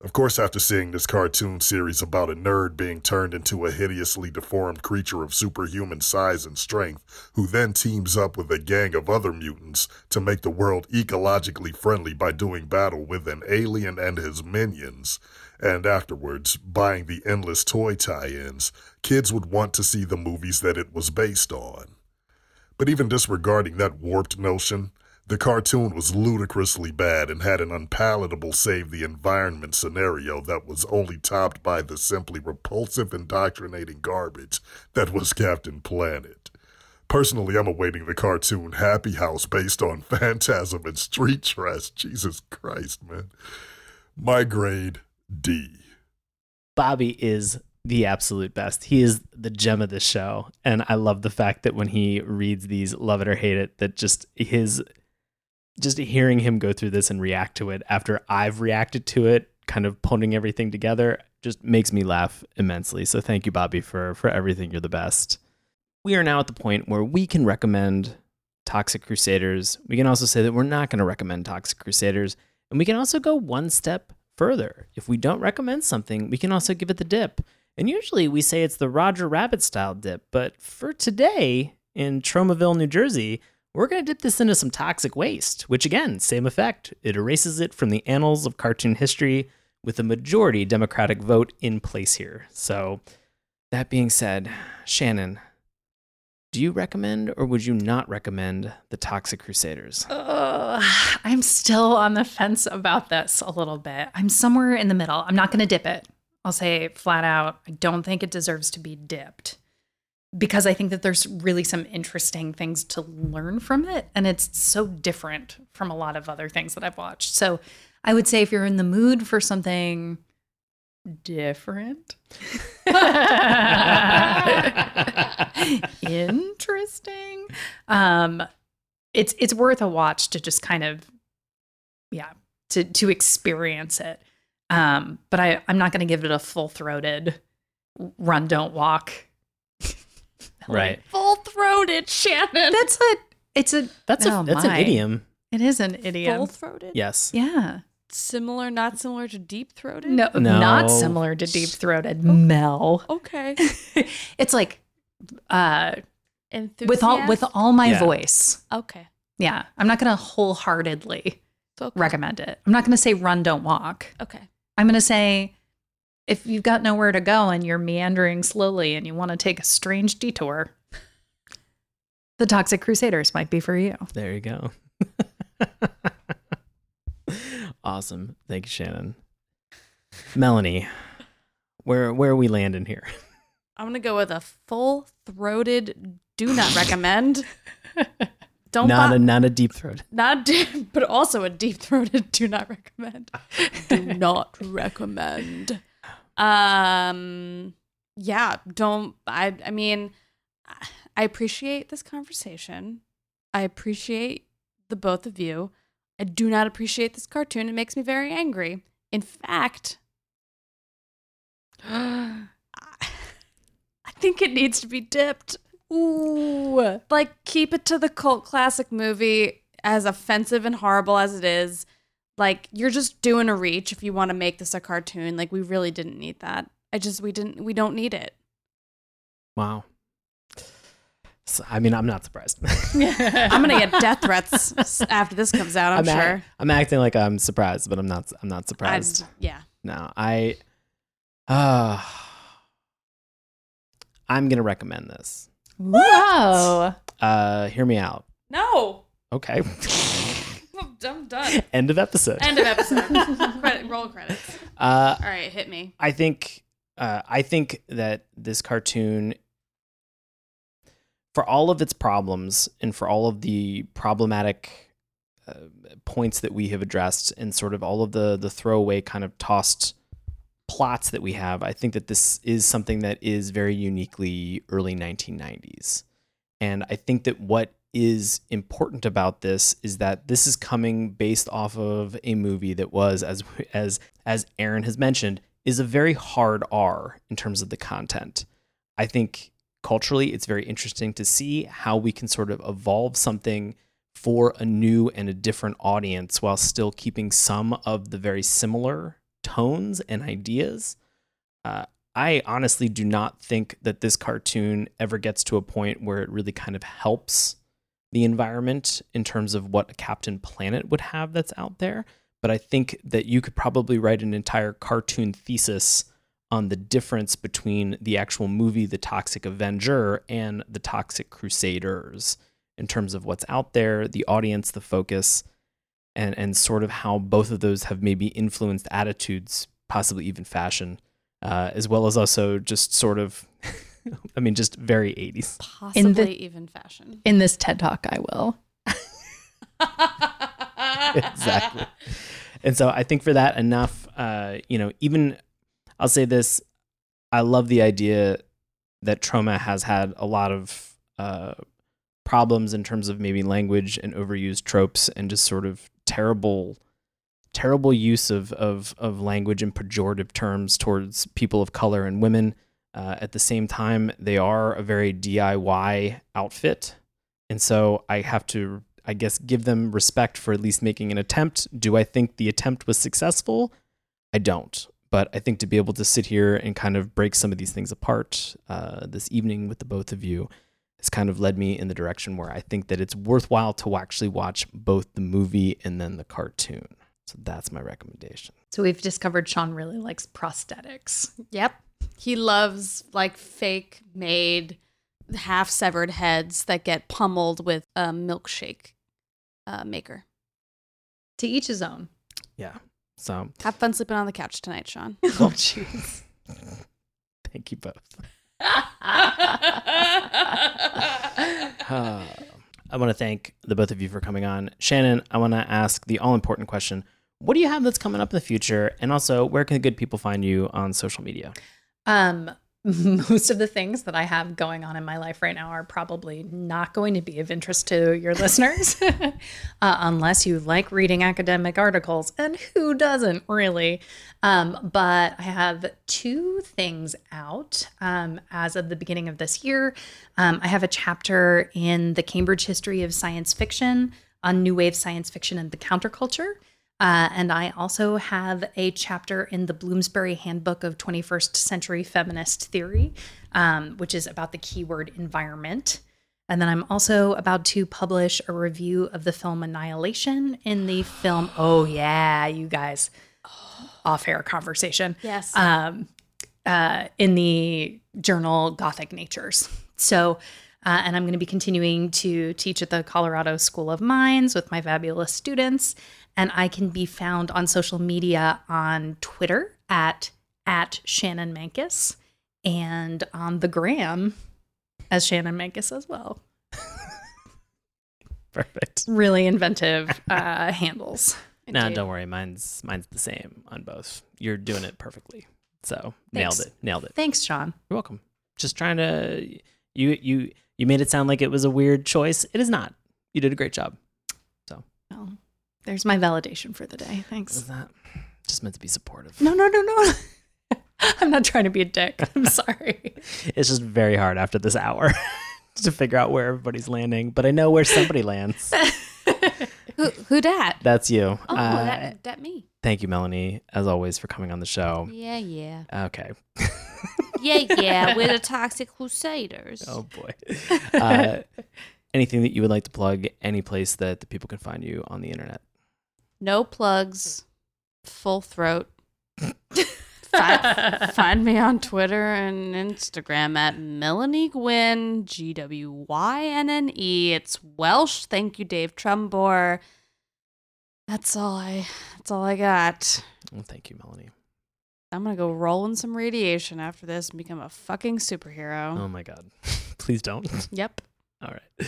Of course, after seeing this cartoon series about a nerd being turned into a hideously deformed creature of superhuman size and strength, who then teams up with a gang of other mutants to make the world ecologically friendly by doing battle with an alien and his minions, and afterwards buying the endless toy tie ins, kids would want to see the movies that it was based on. But even disregarding that warped notion, the cartoon was ludicrously bad and had an unpalatable save the environment scenario that was only topped by the simply repulsive indoctrinating garbage that was Captain Planet. Personally, I'm awaiting the cartoon Happy House based on [LAUGHS] Phantasm and Street Trash. Jesus Christ, man. My grade D. Bobby is the absolute best. He is the gem of the show. And I love the fact that when he reads these, love it or hate it, that just his just hearing him go through this and react to it after I've reacted to it, kind of putting everything together, just makes me laugh immensely. So thank you, Bobby, for for everything. You're the best. We are now at the point where we can recommend Toxic Crusaders. We can also say that we're not going to recommend Toxic Crusaders. And we can also go one step further. If we don't recommend something, we can also give it the dip. And usually we say it's the Roger Rabbit style dip, but for today in Tromaville, New Jersey, we're going to dip this into some toxic waste, which again, same effect. It erases it from the annals of cartoon history with a majority Democratic vote in place here. So, that being said, Shannon, do you recommend or would you not recommend the Toxic Crusaders? Ugh, I'm still on the fence about this a little bit. I'm somewhere in the middle. I'm not going to dip it. I'll say flat out, I don't think it deserves to be dipped because I think that there's really some interesting things to learn from it. And it's so different from a lot of other things that I've watched. So I would say if you're in the mood for something different, [LAUGHS] interesting, um, it's it's worth a watch to just kind of yeah to to experience it um but i i'm not going to give it a full throated run don't walk Right. Full throated, Shannon. that's a it's a That's a oh that's my. an idiom. it is an idiom Full throated? Yes. yeah Similar, not similar to deep throated? no, No. not similar to deep throated mel Okay. [LAUGHS] it's like uh Enthusiast? with all with all my Yeah. voice Okay. yeah i'm not going to wholeheartedly So, recommend it i'm not going to say run don't walk Okay. I'm going to say if you've got nowhere to go and you're meandering slowly and you want to take a strange detour, the Toxic Crusaders might be for you. There you go. [LAUGHS] awesome. Thank you, Shannon. Melanie, where where are we landing here? [LAUGHS] I'm going to go with a full throated do not [LAUGHS] recommend. Don't not bo- a not a deep throat. not deep, but also a deep throated do not recommend. do not recommend. Um yeah, don't I I mean I appreciate this conversation. I appreciate the both of you. I do not appreciate this cartoon. It makes me very angry. In fact, [GASPS] I think it needs to be dipped. Ooh. Like, keep it to the cult classic movie, as offensive and horrible as it is. Like, you're just doing a reach if you want to make this a cartoon. Like, we really didn't need that. I just, we didn't, we don't need it. Wow. So, I mean, I'm not surprised. [LAUGHS] I'm going to get death threats after this comes out, I'm, I'm, act- sure. I'm acting like I'm surprised, but I'm not. I'm not I'd, surprised. yeah. No, I. Uh, I'm gonna recommend this. Whoa. Uh, hear me out. No. Okay. [LAUGHS] I'm done. End of episode. End of episode. [LAUGHS] Credit, roll credits. Uh, All right, hit me. I think uh, I think that this cartoon, for all of its problems and for all of the problematic uh, points that we have addressed, and sort of all of the the throwaway kind of tossed plots that we have, I think that this is something that is very uniquely early 1990s. And I think that what is important about this is that this is coming based off of a movie that was as as as Aaron has mentioned is a very hard R in terms of the content. I think culturally it's very interesting to see how we can sort of evolve something for a new and a different audience while still keeping some of the very similar tones and ideas. Uh, I honestly do not think that this cartoon ever gets to a point where it really kind of helps the environment in terms of what a Captain Planet would have that's out there. But I think that you could probably write an entire cartoon thesis on the difference between the actual movie, The Toxic Avenger, and The Toxic Crusaders in terms of what's out there, the audience, the focus, and, and sort of how both of those have maybe influenced attitudes, possibly even fashion, uh, as well as also just sort of, [LAUGHS] I mean, just very 80s. Possibly even fashion. In this TED Talk, I will. [LAUGHS] exactly. And so I think for that enough, uh, you know, even I'll say this, I love the idea that Troma has had a lot of uh, problems in terms of maybe language and overused tropes and just sort of terrible, terrible use of of of language and pejorative terms towards people of color and women. Uh, at the same time, they are a very DIY outfit, and so I have to I guess give them respect for at least making an attempt. Do I think the attempt was successful? I don't. But I think to be able to sit here and kind of break some of these things apart uh, this evening with the both of you, has kind of led me in the direction where I think that it's worthwhile to actually watch both the movie and then the cartoon. So that's my recommendation. So we've discovered Sean really likes prosthetics. Yep. He loves like fake made half severed heads that get pummeled with a milkshake uh, maker. To each his own. Yeah. So Have fun sleeping on the couch tonight, Sean. [LAUGHS] Oh, jeez. [LAUGHS] thank you both. [LAUGHS] Uh, I want to thank the both of you for coming on. Shannon, I want to ask the all important question What do you have that's coming up in the future? And also, where can the good people find you on social media? Um, [LAUGHS] most of the things that I have going on in my life right now are probably not going to be of interest to your listeners, [LAUGHS] uh, unless you like reading academic articles, and who doesn't really? Um, but I have two things out um, as of the beginning of this year. Um, I have a chapter in the Cambridge History of Science Fiction on New Wave Science Fiction and the Counterculture. Uh, and I also have a chapter in the Bloomsbury Handbook of 21st Century Feminist Theory, um, which is about the keyword environment. And then I'm also about to publish a review of the film Annihilation in the film. [GASPS] Oh, yeah, you guys, [GASPS] off air conversation. Yes. Um, uh, in the journal Gothic Natures. So, uh, and I'm going to be continuing to teach at the Colorado School of Mines with my fabulous students. And I can be found on social media on Twitter at at Shannon Mancus and on the gram as Shannon Mancus as well. [LAUGHS] Perfect. Really inventive uh, handles. No, Indeed. don't worry. Mine's mine's the same on both. You're doing it perfectly. So nailed it. Nailed it. Thanks, Sean. You're welcome. Just trying to you you you made it sound like it was a weird choice. It is not. You did a great job. There's my validation for the day. Was Thanks. that just meant to be supportive? No, no, no, no. [LAUGHS] I'm not trying to be a dick. I'm [LAUGHS] sorry. It's just very hard after this hour [LAUGHS] to figure out where everybody's landing, but I know where somebody lands. Who, who dat? That's you. Oh, Uh, that, that me. Thank you, Melanie, as always, for coming on the show. Yeah, yeah. Okay. Yeah, yeah. We're the Toxic Crusaders. Oh boy. Uh, anything that you would like to plug? Any place that the people can find you on the internet? No plugs. Full throat. [LAUGHS] Fi- find me on Twitter and Instagram at Melanie Gwynne, G W Y N N E. It's Welsh. Thank you, Dave Trumbore. That's all I. That's all I got. Well, thank you, Melanie. I'm gonna go roll in some radiation after this and become a fucking superhero. Oh my God. [LAUGHS] Please don't. Yep. All right.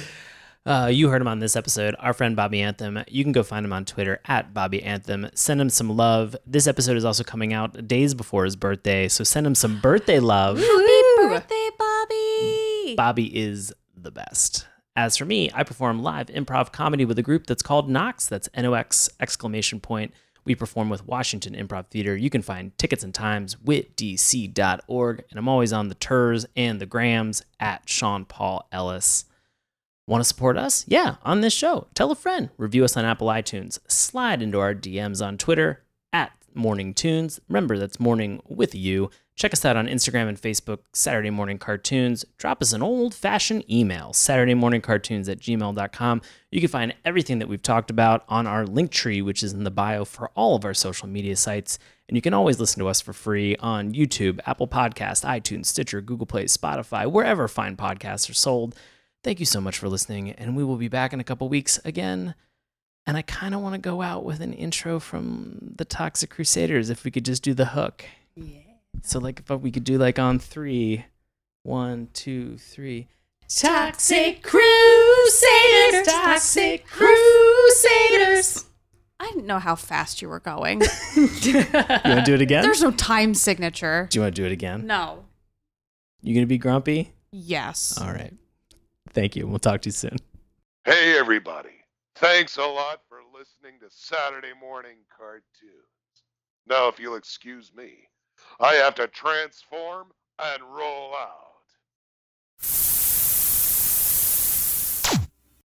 Uh, you heard him on this episode, our friend Bobby Anthem. You can go find him on Twitter at Bobby Anthem. Send him some love. This episode is also coming out days before his birthday, so send him some birthday love. Happy birthday, Bobby. Bobby is the best. As for me, I perform live improv comedy with a group that's called Nox. That's N-O-X exclamation point. We perform with Washington Improv Theater. You can find tickets and times witdc.org. And I'm always on the Turs and the Grams at Sean Paul Ellis. Want to support us? Yeah, on this show. Tell a friend. Review us on Apple iTunes. Slide into our DMs on Twitter at Morning Tunes. Remember, that's morning with you. Check us out on Instagram and Facebook, Saturday Mourning Cartoons. Drop us an old fashioned email, SaturdayMourningCartoons at gmail.com. You can find everything that we've talked about on our link tree, which is in the bio for all of our social media sites. And you can always listen to us for free on YouTube, Apple Podcast, iTunes, Stitcher, Google Play, Spotify, wherever fine podcasts are sold. Thank you so much for listening, and we will be back in a couple weeks again. And I kind of want to go out with an intro from the Toxic Crusaders if we could just do the hook. Yeah. So, like, if we could do like on three, one, two, three. Toxic Crusaders, Toxic Crusaders. I didn't know how fast you were going. [LAUGHS] You want to do it again? There's no time signature. do you want to do it again? No. You gonna be grumpy? Yes. All right. Thank you. We'll talk to you soon. Hey, everybody. Thanks a lot for listening to Saturday Mourning Cartoons. Now, if you'll excuse me, I have to transform and roll out.